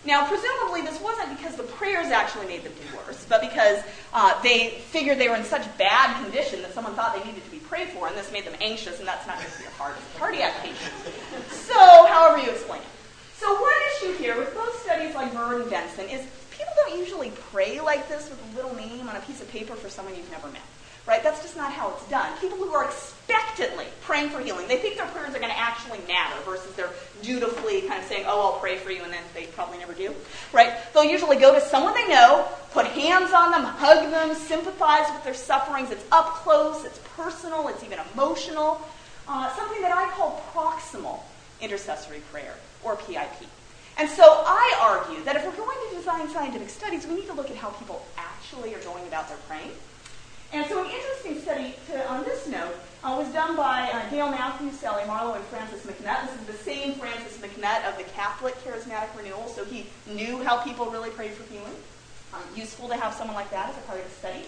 Now, presumably, this wasn't because the prayers actually made them do worse, but because uh, they figured they were in such bad condition that someone thought they needed to be prayed for, and this made them anxious, and that's not good for your heart as cardiac patient. So, however you explain it. So, one issue here with both studies like Byrd and Benson is people don't usually pray like this with a little name on a piece of paper for someone you've never met. Right? That's just not how it's done. People who are expectantly praying for healing, they think their prayers are going to actually matter versus they're dutifully kind of saying, oh, I'll pray for you, and then they probably never do. Right? They'll usually go to someone they know, put hands on them, hug them, sympathize with their sufferings. It's up close, it's personal, it's even emotional. Uh, something that I call proximal intercessory prayer, or PIP. And so I argue that if we're going to design scientific studies, we need to look at how people actually are going about their praying. And so an interesting study to, on this note uh, was done by uh, Dale Matthews, Sally Marlowe, and Francis MacNutt. This is the same Francis MacNutt of the Catholic Charismatic Renewal, so he knew how people really prayed for healing. Um, useful to have someone like that as a part of the study.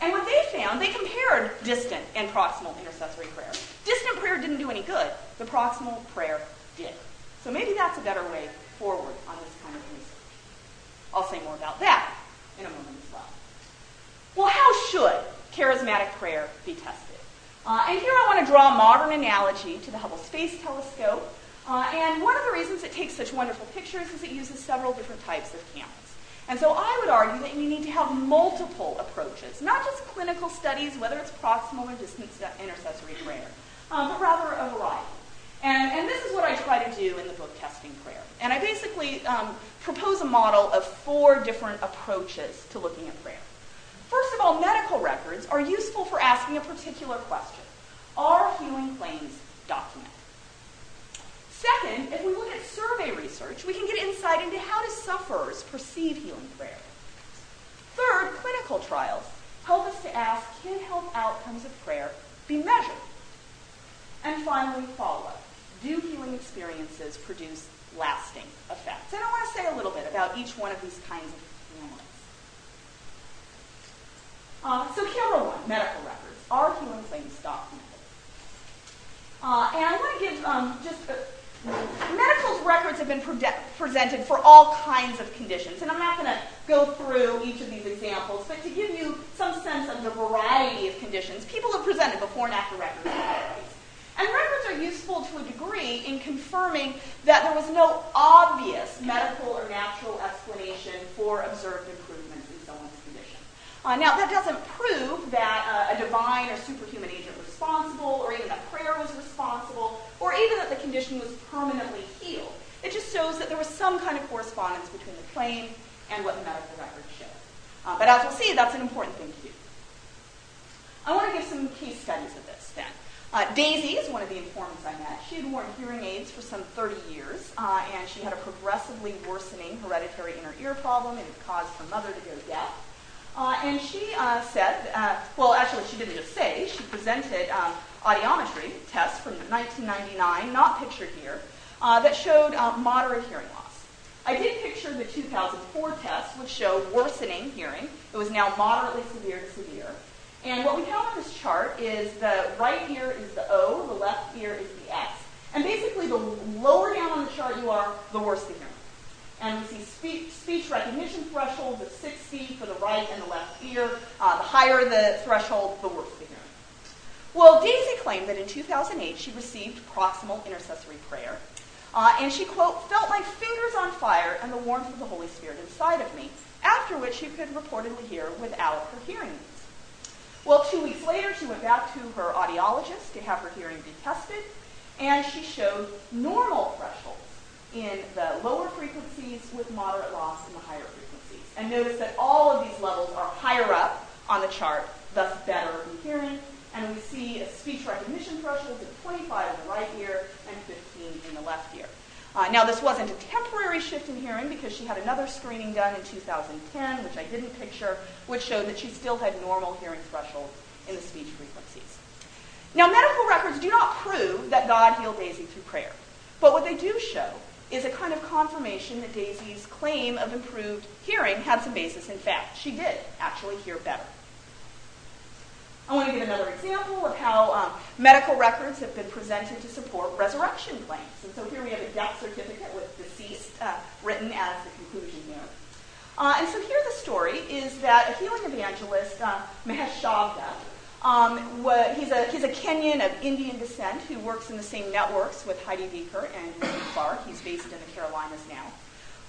And what they found, they compared distant and proximal intercessory prayer. Distant prayer didn't do any good. The proximal prayer did. So maybe that's a better way forward on this kind of research. I'll say more about that in a moment as well. Well, how should charismatic prayer be tested? Uh, and here I want to draw a modern analogy to the Hubble Space Telescope. Uh, and one of the reasons it takes such wonderful pictures is it uses several different types of cameras. And so I would argue that you need to have multiple approaches, not just clinical studies, whether it's proximal or distant intercessory prayer, um, but rather a variety. And, and, this is what I try to do in the book Testing Prayer. And I basically um, propose a model of four different approaches to looking at prayer. First of all, medical records are useful for asking a particular question. Are healing claims documented? Second, if we look at survey research, we can get insight into how do sufferers perceive healing prayer. Third, clinical trials help us to ask, can health outcomes of prayer be measured? And finally, follow-up. Do healing experiences produce lasting effects? And I want to say a little bit about each one of these kinds of cameras. Uh, so camera one, medical records. Are healing claims documented? Uh, and I want to give um, just a, Medical records have been pre- presented for all kinds of conditions, and I'm not going to go through each of these examples, but to give you some sense of the variety of conditions, people have presented before and after records. And records are useful to a degree in confirming that there was no obvious medical or natural explanation for observed improvements in someone's condition. Uh, now, that doesn't prove that uh, a divine or superhuman agent was responsible, or even that prayer was responsible, or even that the condition was permanently healed. It just shows that there was some kind of correspondence between the claim and what the medical records show. Uh, but as we'll see, that's an important thing to do. I want to give some case studies of this then. Uh, Daisy is one of the informants I met. She had worn hearing aids for some 30 years, uh, and she had a progressively worsening hereditary inner ear problem, and it caused her mother to go deaf. Uh, and she uh, said, uh, well, actually, she didn't just say, she presented um, audiometry tests from 1999, not pictured here, that showed moderate hearing loss. I did picture the 2004 test, which showed worsening hearing. It was now moderately severe to severe. And what we have on this chart is the right ear is the O, the left ear is the X. And basically, the lower down on the chart you are, the worse the hearing. And we see speech, recognition thresholds of 60 for the right and the left ear. Uh, the higher the threshold, the worse the hearing. Well, Daisy claimed that in 2008 she received proximal intercessory prayer. Uh, and she, quote, felt my fingers on fire and the warmth of the Holy Spirit inside of me, after which she could reportedly hear without her hearing aids. Well, two weeks later, she went back to her audiologist to have her hearing be tested, and she showed normal thresholds in the lower frequencies with moderate loss in the higher frequencies. And notice that all of these levels are higher up on the chart, thus better in hearing. And we see a speech recognition threshold of 25 in the right ear and 15 in the left ear. Uh, now, this wasn't a temporary shift in hearing because she had another screening done in 2010, which I didn't picture, which showed that she still had normal hearing thresholds in the speech frequencies. Now, medical records do not prove that God healed Daisy through prayer. But what they do show is a kind of confirmation that Daisy's claim of improved hearing had some basis in fact. She did actually hear better. I want to give another example of how um, medical records have been presented to support resurrection claims. And so here we have a death certificate with deceased uh, written as the conclusion here. Uh, and so here the story is that a healing evangelist, uh, Mahesh Chavda, um, he's, a, he's a Kenyan of Indian descent who works in the same networks with Heidi Baker and Clark. He's based in the Carolinas now.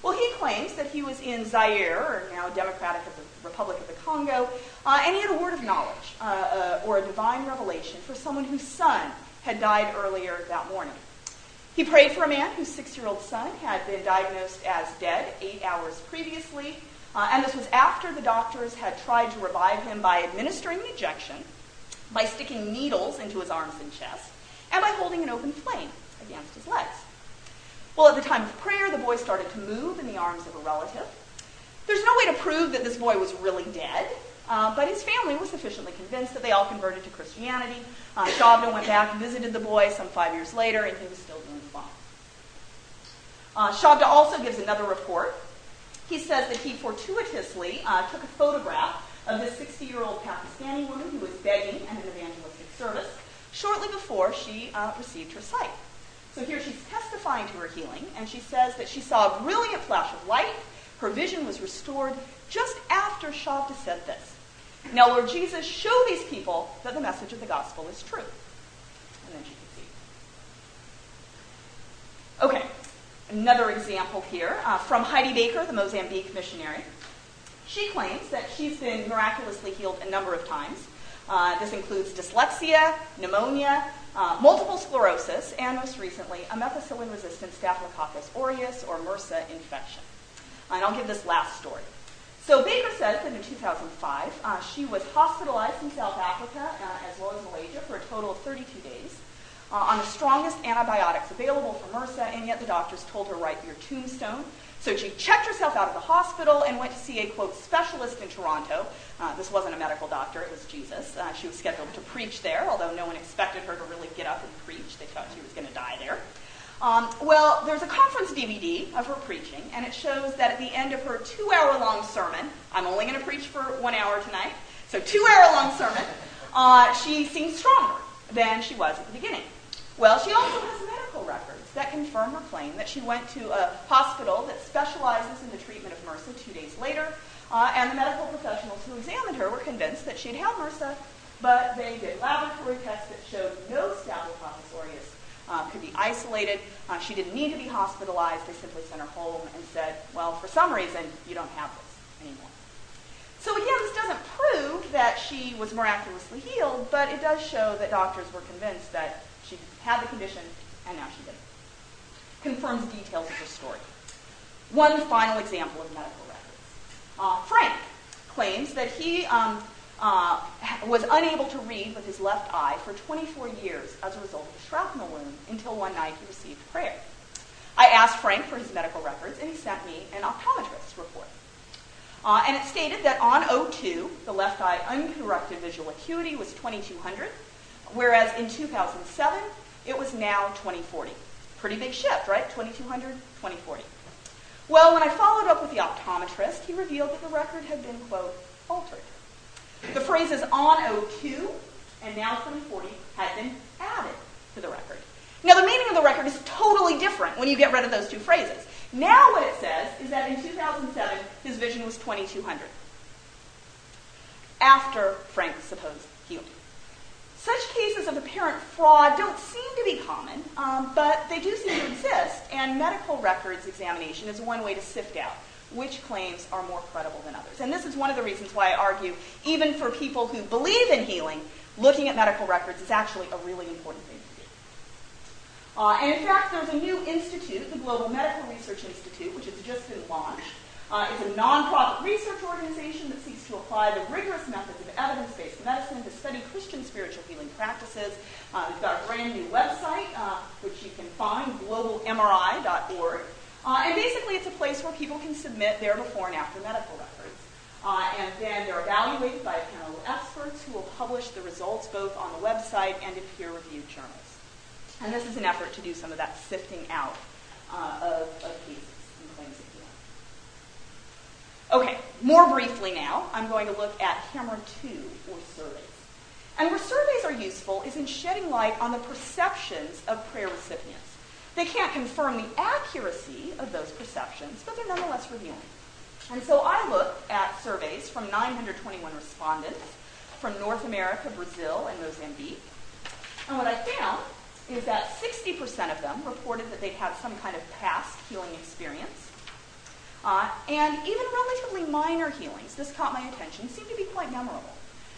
Well, he claims that he was in Zaire, or now Democratic of the Republic of the Congo, uh, and he had a word of knowledge uh, uh, or a divine revelation for someone whose son had died earlier that morning. He prayed for a man whose six year old son had been diagnosed as dead eight hours previously, uh, and this was after the doctors had tried to revive him by administering an injection by sticking needles into his arms and chest, and by holding an open flame against his legs. Well, at the time of prayer, the boy started to move in the arms of a relative. There's no way to prove that this boy was really dead, uh, but his family was sufficiently convinced that they all converted to Christianity. Uh, Chavda went back, and visited the boy some five years later, and he was still doing fine. Uh, Chavda also gives another report. He says that he fortuitously uh, took a photograph of this 60 year old Pakistani woman who was begging at an evangelistic service shortly before she uh, received her sight. So here she's testifying to her healing, and she says that she saw a brilliant flash of light. Her vision was restored just after Chavda said this. Now, Lord Jesus, show these people that the message of the gospel is true. And then she could see. Okay, another example here uh, from Heidi Baker, the Mozambique missionary. She claims that she's been miraculously healed a number of times. Uh, this includes dyslexia, pneumonia, uh, multiple sclerosis, and most recently, a methicillin resistant Staphylococcus aureus or MRSA infection. And I'll give this last story. So Baker says that in 2005, uh, she was hospitalized in South Africa uh, as well as Malaysia for a total of 32 days uh, on the strongest antibiotics available for MRSA, and yet the doctors told her, write your tombstone. So she checked herself out of the hospital and went to see a, quote, specialist in Toronto. Uh, this wasn't a medical doctor, it was Jesus. Uh, she was scheduled to preach there, although no one expected her to really get up and preach. They thought she was going to die there. Um, well, there's a conference DVD of her preaching, and it shows that at the end of her two hour long sermon, I'm only going to preach for one hour tonight, so two hour long sermon, uh, she seems stronger than she was at the beginning. Well, she also has medical records that confirm her claim that she went to a hospital that specializes in the treatment of MRSA two days later, uh, and the medical professionals who examined her were convinced that she'd had MRSA, but they did laboratory tests that showed no Staphylococcus aureus uh, could be isolated. Uh, she didn't need to be hospitalized. They simply sent her home and said, well, for some reason, you don't have this anymore. So again, this doesn't prove that she was miraculously healed, but it does show that doctors were convinced that she had the condition and now she didn't. Confirms details of her story. One final example of medical records. Uh, Frank claims that he um, uh, was unable to read with his left eye for 24 years as a result of a shrapnel wound until one night he received prayer. I asked Frank for his medical records, and he sent me an optometrist's report. Uh, and it stated that on O2, the left eye uncorrected visual acuity was 2200, whereas in 2007, it was now 2040. Pretty big shift, right? 2200, 2040. Well, when I followed up with the optometrist, he revealed that the record had been, quote, altered. The phrases on 02 and now 2040 had been added to the record. Now, the meaning of the record is totally different when you get rid of those two phrases. Now, what it says is that in 2007, his vision was 2200 after Frank's supposed healing. Such cases of apparent fraud don't seem to be common, um, but they do seem to exist, and medical records examination is one way to sift out which claims are more credible than others. And this is one of the reasons why I argue, even for people who believe in healing, looking at medical records is actually a really important thing to do. Uh, and in fact, there's a new institute, the Global Medical Research Institute, which has just been launched. Uh, it's a nonprofit research organization that seeks to apply the rigorous methods of evidence-based medicine to study Christian spiritual healing practices. Uh, they've got a brand new website, uh, which you can find, globalmri.org. Uh, and basically, it's a place where people can submit their before and after medical records. Uh, and then they're evaluated by a panel of experts who will publish the results both on the website and in peer-reviewed journals. And this is an effort to do some of that sifting out uh, of, of cases and claims. Okay, more briefly now, I'm going to look at camera two, or surveys. And where surveys are useful is in shedding light on the perceptions of prayer recipients. They can't confirm the accuracy of those perceptions, but they're nonetheless revealing. And so I looked at surveys from 921 respondents from North America, Brazil, and Mozambique. And what I found is that 60% of them reported that they'd had some kind of past healing experience. Uh, and even relatively minor healings, this caught my attention, seemed to be quite memorable.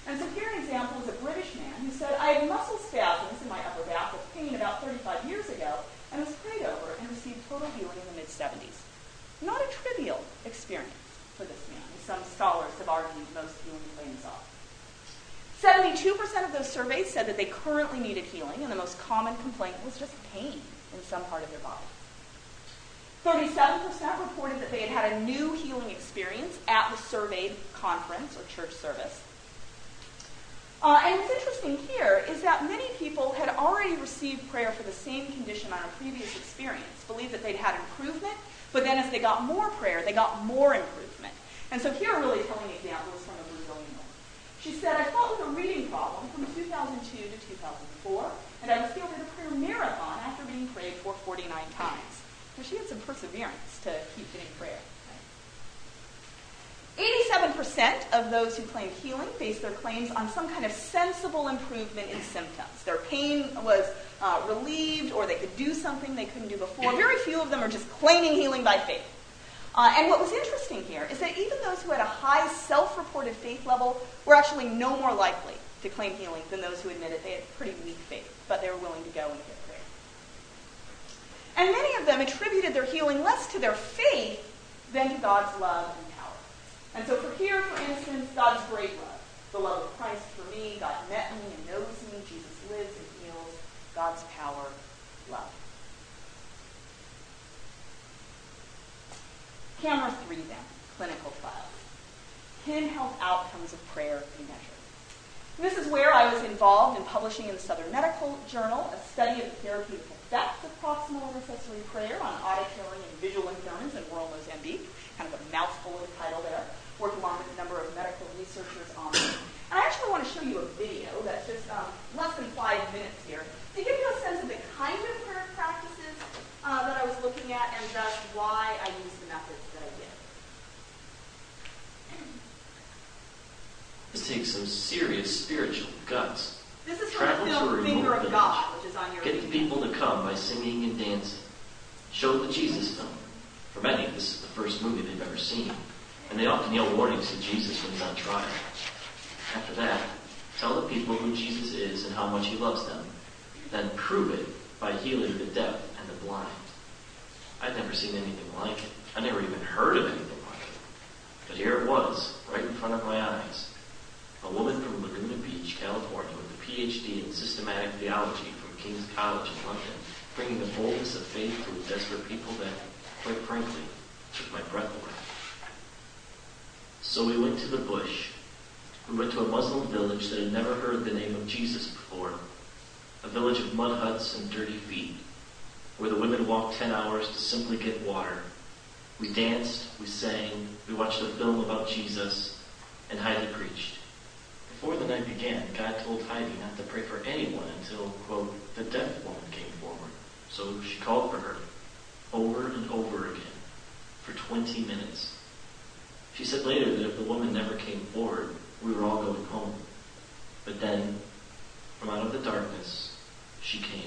And so here an example is a British man who said, I had muscle spasms in my upper back with pain about 35 years ago, and was prayed over and received total healing in the mid 70s. Not a trivial experience for this man, as some scholars have argued most healing claims are. 72% of those surveys said that they currently needed healing, and the most common complaint was just pain in some part of their body. 37% reported that they had had a new healing experience at the surveyed conference or church service. Uh, and what's interesting here is that many people had already received prayer for the same condition on a previous experience, believed that they'd had improvement, but then as they got more prayer, they got more improvement. And so here a really telling example is from a Brazilian woman. She said, I fought with a reading problem from 2002 to 2004, and I was healed in a prayer marathon after being prayed for 49 times. So she had some perseverance to keep getting prayer. 87% of those who claimed healing based their claims on some kind of sensible improvement in symptoms. Their pain was uh, relieved or they could do something they couldn't do before. Very few of them are just claiming healing by faith. Uh, and what was interesting here is that even those who had a high self reported faith level were actually no more likely to claim healing than those who admitted they had pretty weak faith, but they were willing to go and get prayer. And many of them attributed their healing less to their faith than to God's love and so for here, for instance, God's great love, the love of Christ for me, God met me and knows me, Jesus lives and heals, God's power, love. Camera three then, clinical trials. Can health outcomes of prayer be measured. This is where I was involved in publishing in the Southern Medical Journal a study of the therapeutic effects of proximal intercessory prayer on auditory and visual impairments in rural Mozambique. Kind of a mouthful of a title there. Worked along with a number of medical researchers on it. And I actually want to show you a video that's just um, less than five minutes here to give you a sense of the kind of prayer practices uh, that I was looking at and thus why I use the methods that I did. This takes some serious spiritual guts. This is from the film Finger of village. God, which is on your Getting people to come by singing and dancing. Show the Jesus film. For many, this is the first movie they've ever seen, and they often yell warnings to Jesus when he's on trial. After that, tell the people who Jesus is and how much he loves them. Then prove it by healing the deaf and the blind. I'd never seen anything like it. I never even heard of anything like it. But here it was, right in front of my eyes. A woman from Laguna Beach, California, with a PhD in systematic theology from King's College in London, bringing the boldness of faith to a desperate people that, quite frankly, took my breath away. So we went to the bush. We went to a Muslim village that had never heard the name of Jesus before. A village of mud huts and dirty feet, where the women walked ten hours to simply get water. We danced, we sang, we watched a film about Jesus, and Heidi preached. Before the night began, God told Heidi not to pray for anyone until, quote, the deaf woman came forward. So she called for her, over and over again, for 20 minutes. She said later that if the woman never came forward, we were all going home. But then, from out of the darkness, she came.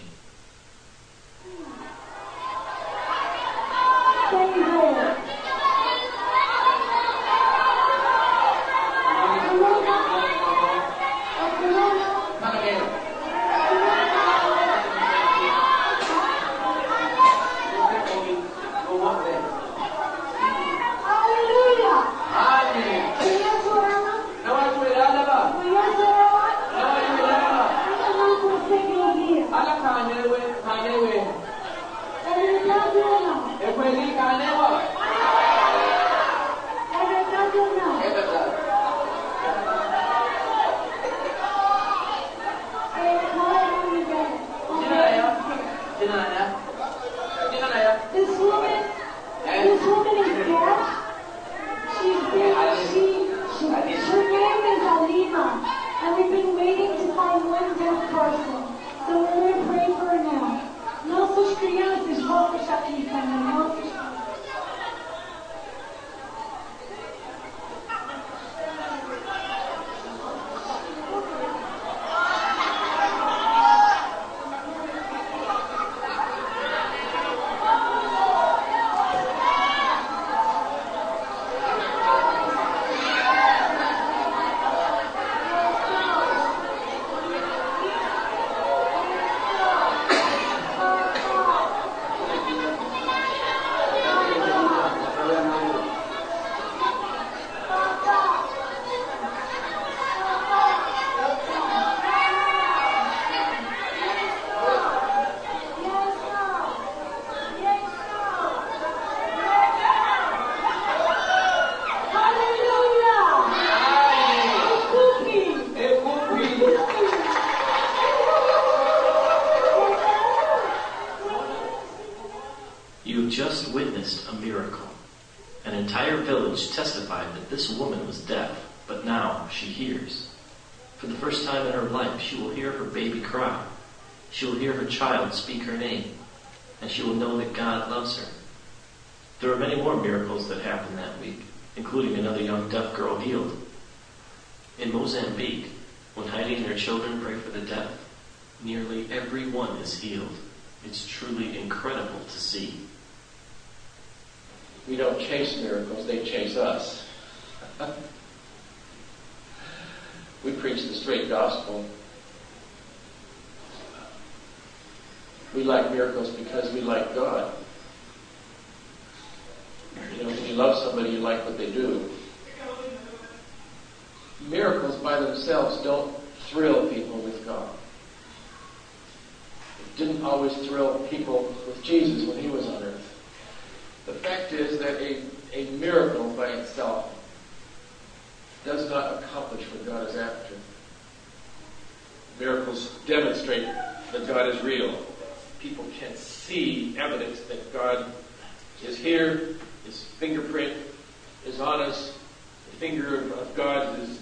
Of, God has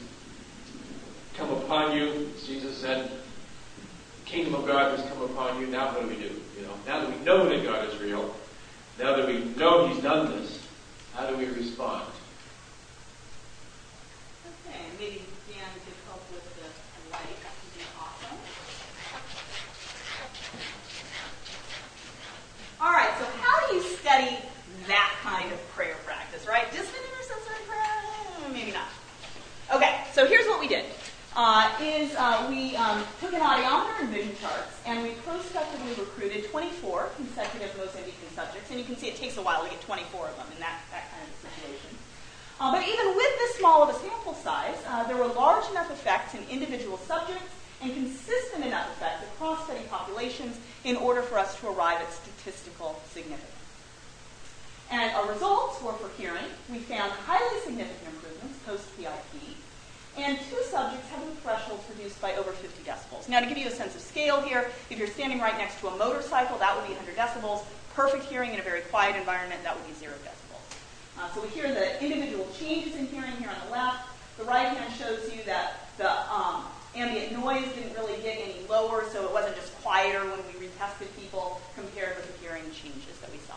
come upon you. Jesus said, the kingdom of God has come upon you. Now what do we do? You know, now that we know that God is real, now that we know He's done this, how do we respond? Okay, maybe Dan could help with the light. That would be awesome. All right, so how do you study that kind of prayer practice, right? Distant intercessory prayer? Eh, Maybe not. Okay, so here's what we did. Uh, is uh, we um, took an audiometer and vision charts, and we prospectively recruited 24 consecutive Mozambican subjects, and you can see it takes a while to get 24 of them in that, that kind of situation. Uh, but even with this small of a sample size, uh, there were large enough effects in individual subjects and consistent enough effects across study populations in order for us to arrive at statistical significance. And our results were for hearing. We found highly significant improvements post-PIP, and two subjects having thresholds reduced by over 50 decibels. Now, to give you a sense of scale here, if you're standing right next to a motorcycle, that would be 100 decibels. Perfect hearing in a very quiet environment, that would be zero decibels. Uh, so we hear the individual changes in hearing here on the left. The right hand shows you that the um, ambient noise didn't really get any lower, so it wasn't just quieter when we retested people compared with the hearing changes that we saw.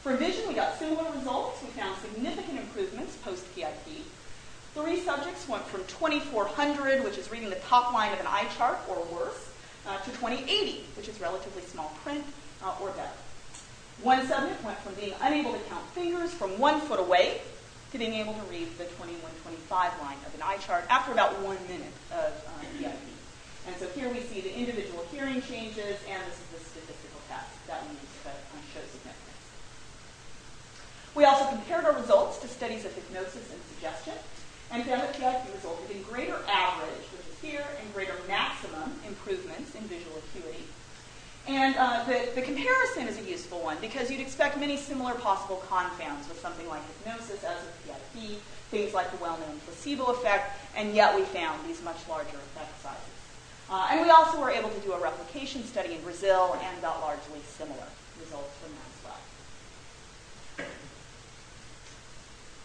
For vision, we got similar results. We found significant improvements post-PIP. Three subjects went from 2400, which is reading the top line of an eye chart or worse, uh, to 2080, which is relatively small print uh, or better. One subject went from being unable to count fingers from one foot away to being able to read the 2125 line of an eye chart after about one minute of uh, PIP. And so here we see the individual hearing changes, and this is the statistical test that we use to uh, show significance. We also compared our results to studies of hypnosis and suggestion, and that resulted in greater average, which is here, and greater maximum improvements in visual acuity. And uh, the, the comparison is a useful one because you'd expect many similar possible confounds with something like hypnosis as with PIP, things like the well-known placebo effect, and yet we found these much larger effect sizes. Uh, and we also were able to do a replication study in Brazil and got largely similar results from that as well.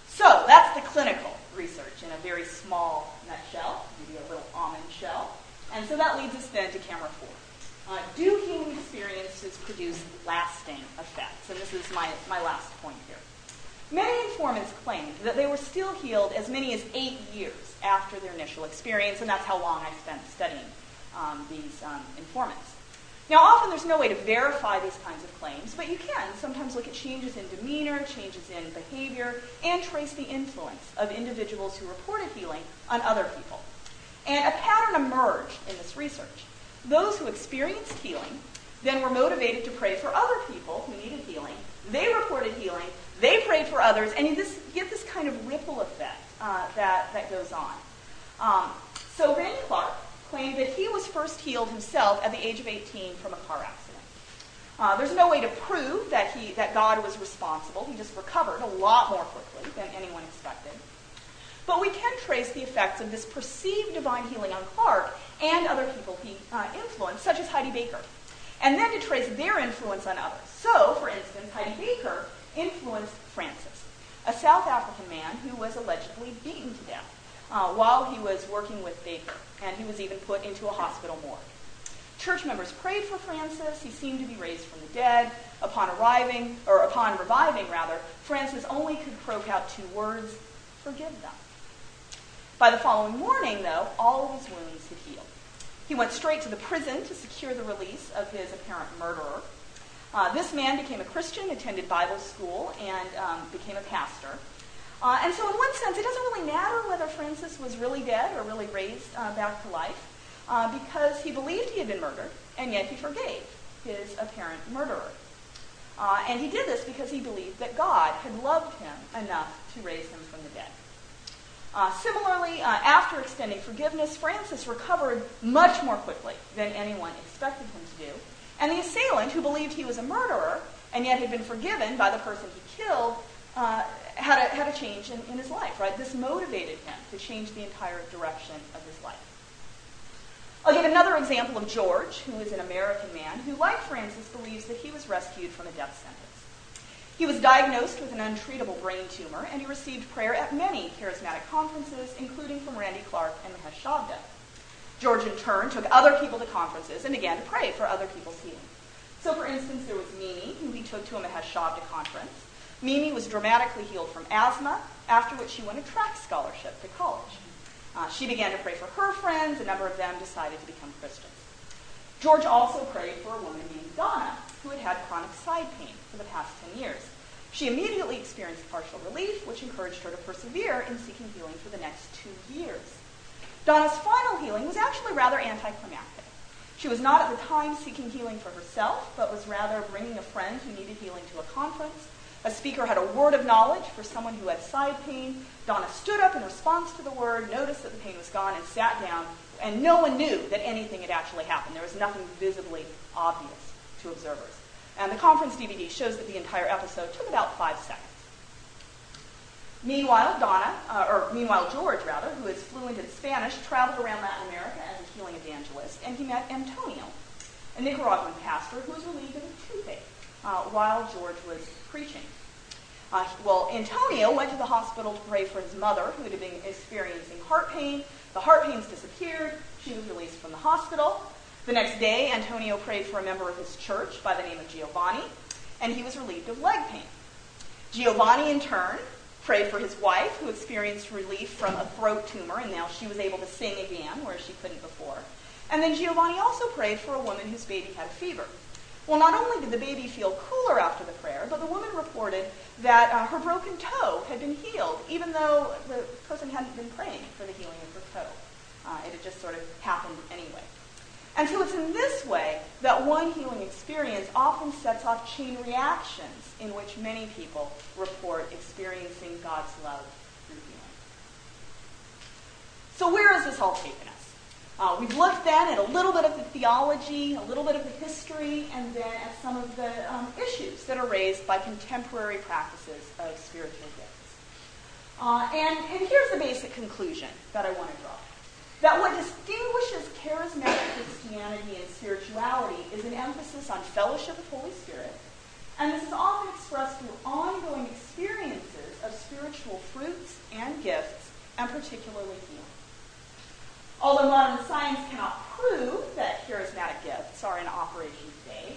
So that's the clinical research in a very small nutshell, maybe a little almond shell. And so that leads us then to camera four. Uh, do healing experiences produce lasting effects? And this is my, my last point here. Many informants claimed that they were still healed as many as eight years after their initial experience, and that's how long I spent studying um, these um, informants. Now, often there's no way to verify these kinds of claims, but you can sometimes look at changes in demeanor, changes in behavior, and trace the influence of individuals who reported healing on other people. And a pattern emerged in this research. Those who experienced healing then were motivated to pray for other people who needed healing. They reported healing, they prayed for others, and you just get this kind of ripple effect uh, that, that goes on. Um, so Randy Clark claimed that he was first healed himself at the age of 18 from a car accident. Uh, there's no way to prove that he that God was responsible. He just recovered a lot more quickly than anyone expected. But we can trace the effects of this perceived divine healing on Clark and other people he uh, influenced, such as Heidi Baker, and then to trace their influence on others. So, for instance, Heidi Baker influenced Francis, a South African man who was allegedly beaten to death while he was working with Baker, and he was even put into a hospital morgue. Church members prayed for Francis. He seemed to be raised from the dead. Upon arriving, or upon reviving rather, Francis only could croak out two words, forgive them. By the following morning, though, all of his wounds had healed. He went straight to the prison to secure the release of his apparent murderer. Uh, this man became a Christian, attended Bible school, and um, became a pastor. Uh, and so, in one sense, it doesn't really matter whether Francis was really dead or really raised uh, back to life, uh, because he believed he had been murdered, and yet he forgave his apparent murderer. Uh, and he did this because he believed that God had loved him enough to raise him from the dead. Uh, similarly, uh, after extending forgiveness, Francis recovered much more quickly than anyone expected him to do. And the assailant, who believed he was a murderer and yet had been forgiven by the person he killed, Uh, had, a, had a change in, in his life, right? This motivated him to change the entire direction of his life. I'll give another example of George, who is an American man who, like Francis, believes that he was rescued from a death sentence. He was diagnosed with an untreatable brain tumor, and he received prayer at many charismatic conferences, including from Randy Clark and Mahesh Chavda. George, in turn, took other people to conferences and began to pray for other people's healing. So, for instance, there was Mimi, who he took to a Mahesh Chavda conference. Mimi was dramatically healed from asthma, after which she won a track scholarship to college. Uh, she began to pray for her friends. A number of them decided to become Christians. George also prayed for a woman named Donna, who had had chronic side pain for the past 10 years. She immediately experienced partial relief, which encouraged her to persevere in seeking healing for the next two years. Donna's final healing was actually rather anticlimactic. She was not at the time seeking healing for herself, but was rather bringing a friend who needed healing to a conference. A speaker had a word of knowledge for someone who had side pain. Donna stood up in response to the word, noticed that the pain was gone, and sat down, and no one knew that anything had actually happened. There was nothing visibly obvious to observers. And the conference DVD shows that the entire episode took about five seconds. Meanwhile, Donna, uh, or meanwhile George rather, who is fluent in Spanish, traveled around Latin America as a healing evangelist, and he met Antonio, a Nicaraguan pastor who was relieved of a toothache uh, while George was preaching. Uh, well, Antonio went to the hospital to pray for his mother, who had been experiencing heart pain. The heart pains disappeared. She was released from the hospital. The next day, Antonio prayed for a member of his church by the name of Giovanni, and he was relieved of leg pain. Giovanni, in turn, prayed for his wife, who experienced relief from a throat tumor, and now she was able to sing again, where she couldn't before. And then Giovanni also prayed for a woman whose baby had a fever. Well, not only did the baby feel cooler after the prayer, but the woman reported that uh, her broken toe had been healed, even though the person hadn't been praying for the healing of her toe. Uh, it had just sort of happened anyway. And so it's in this way that one healing experience often sets off chain reactions in which many people report experiencing God's love through healing. So where is this all taken? Uh, we've looked then at a little bit of the theology, a little bit of the history, and then at some of the um, issues that are raised by contemporary practices of spiritual gifts. Uh, and, and here's the basic conclusion that I want to draw. That what distinguishes charismatic Christianity and spirituality is an emphasis on fellowship with the Holy Spirit, and this is often expressed through ongoing experiences of spiritual fruits and gifts, and particularly healing. Although modern science cannot prove that charismatic gifts are in operation today,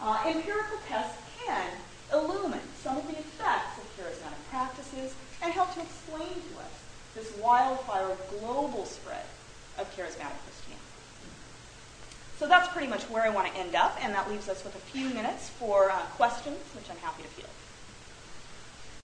uh, empirical tests can illumine some of the effects of charismatic practices and help to explain to us this wildfire global spread of charismatic Christianity. So that's pretty much where I want to end up, and that leaves us with a few minutes for uh, questions, which I'm happy to field.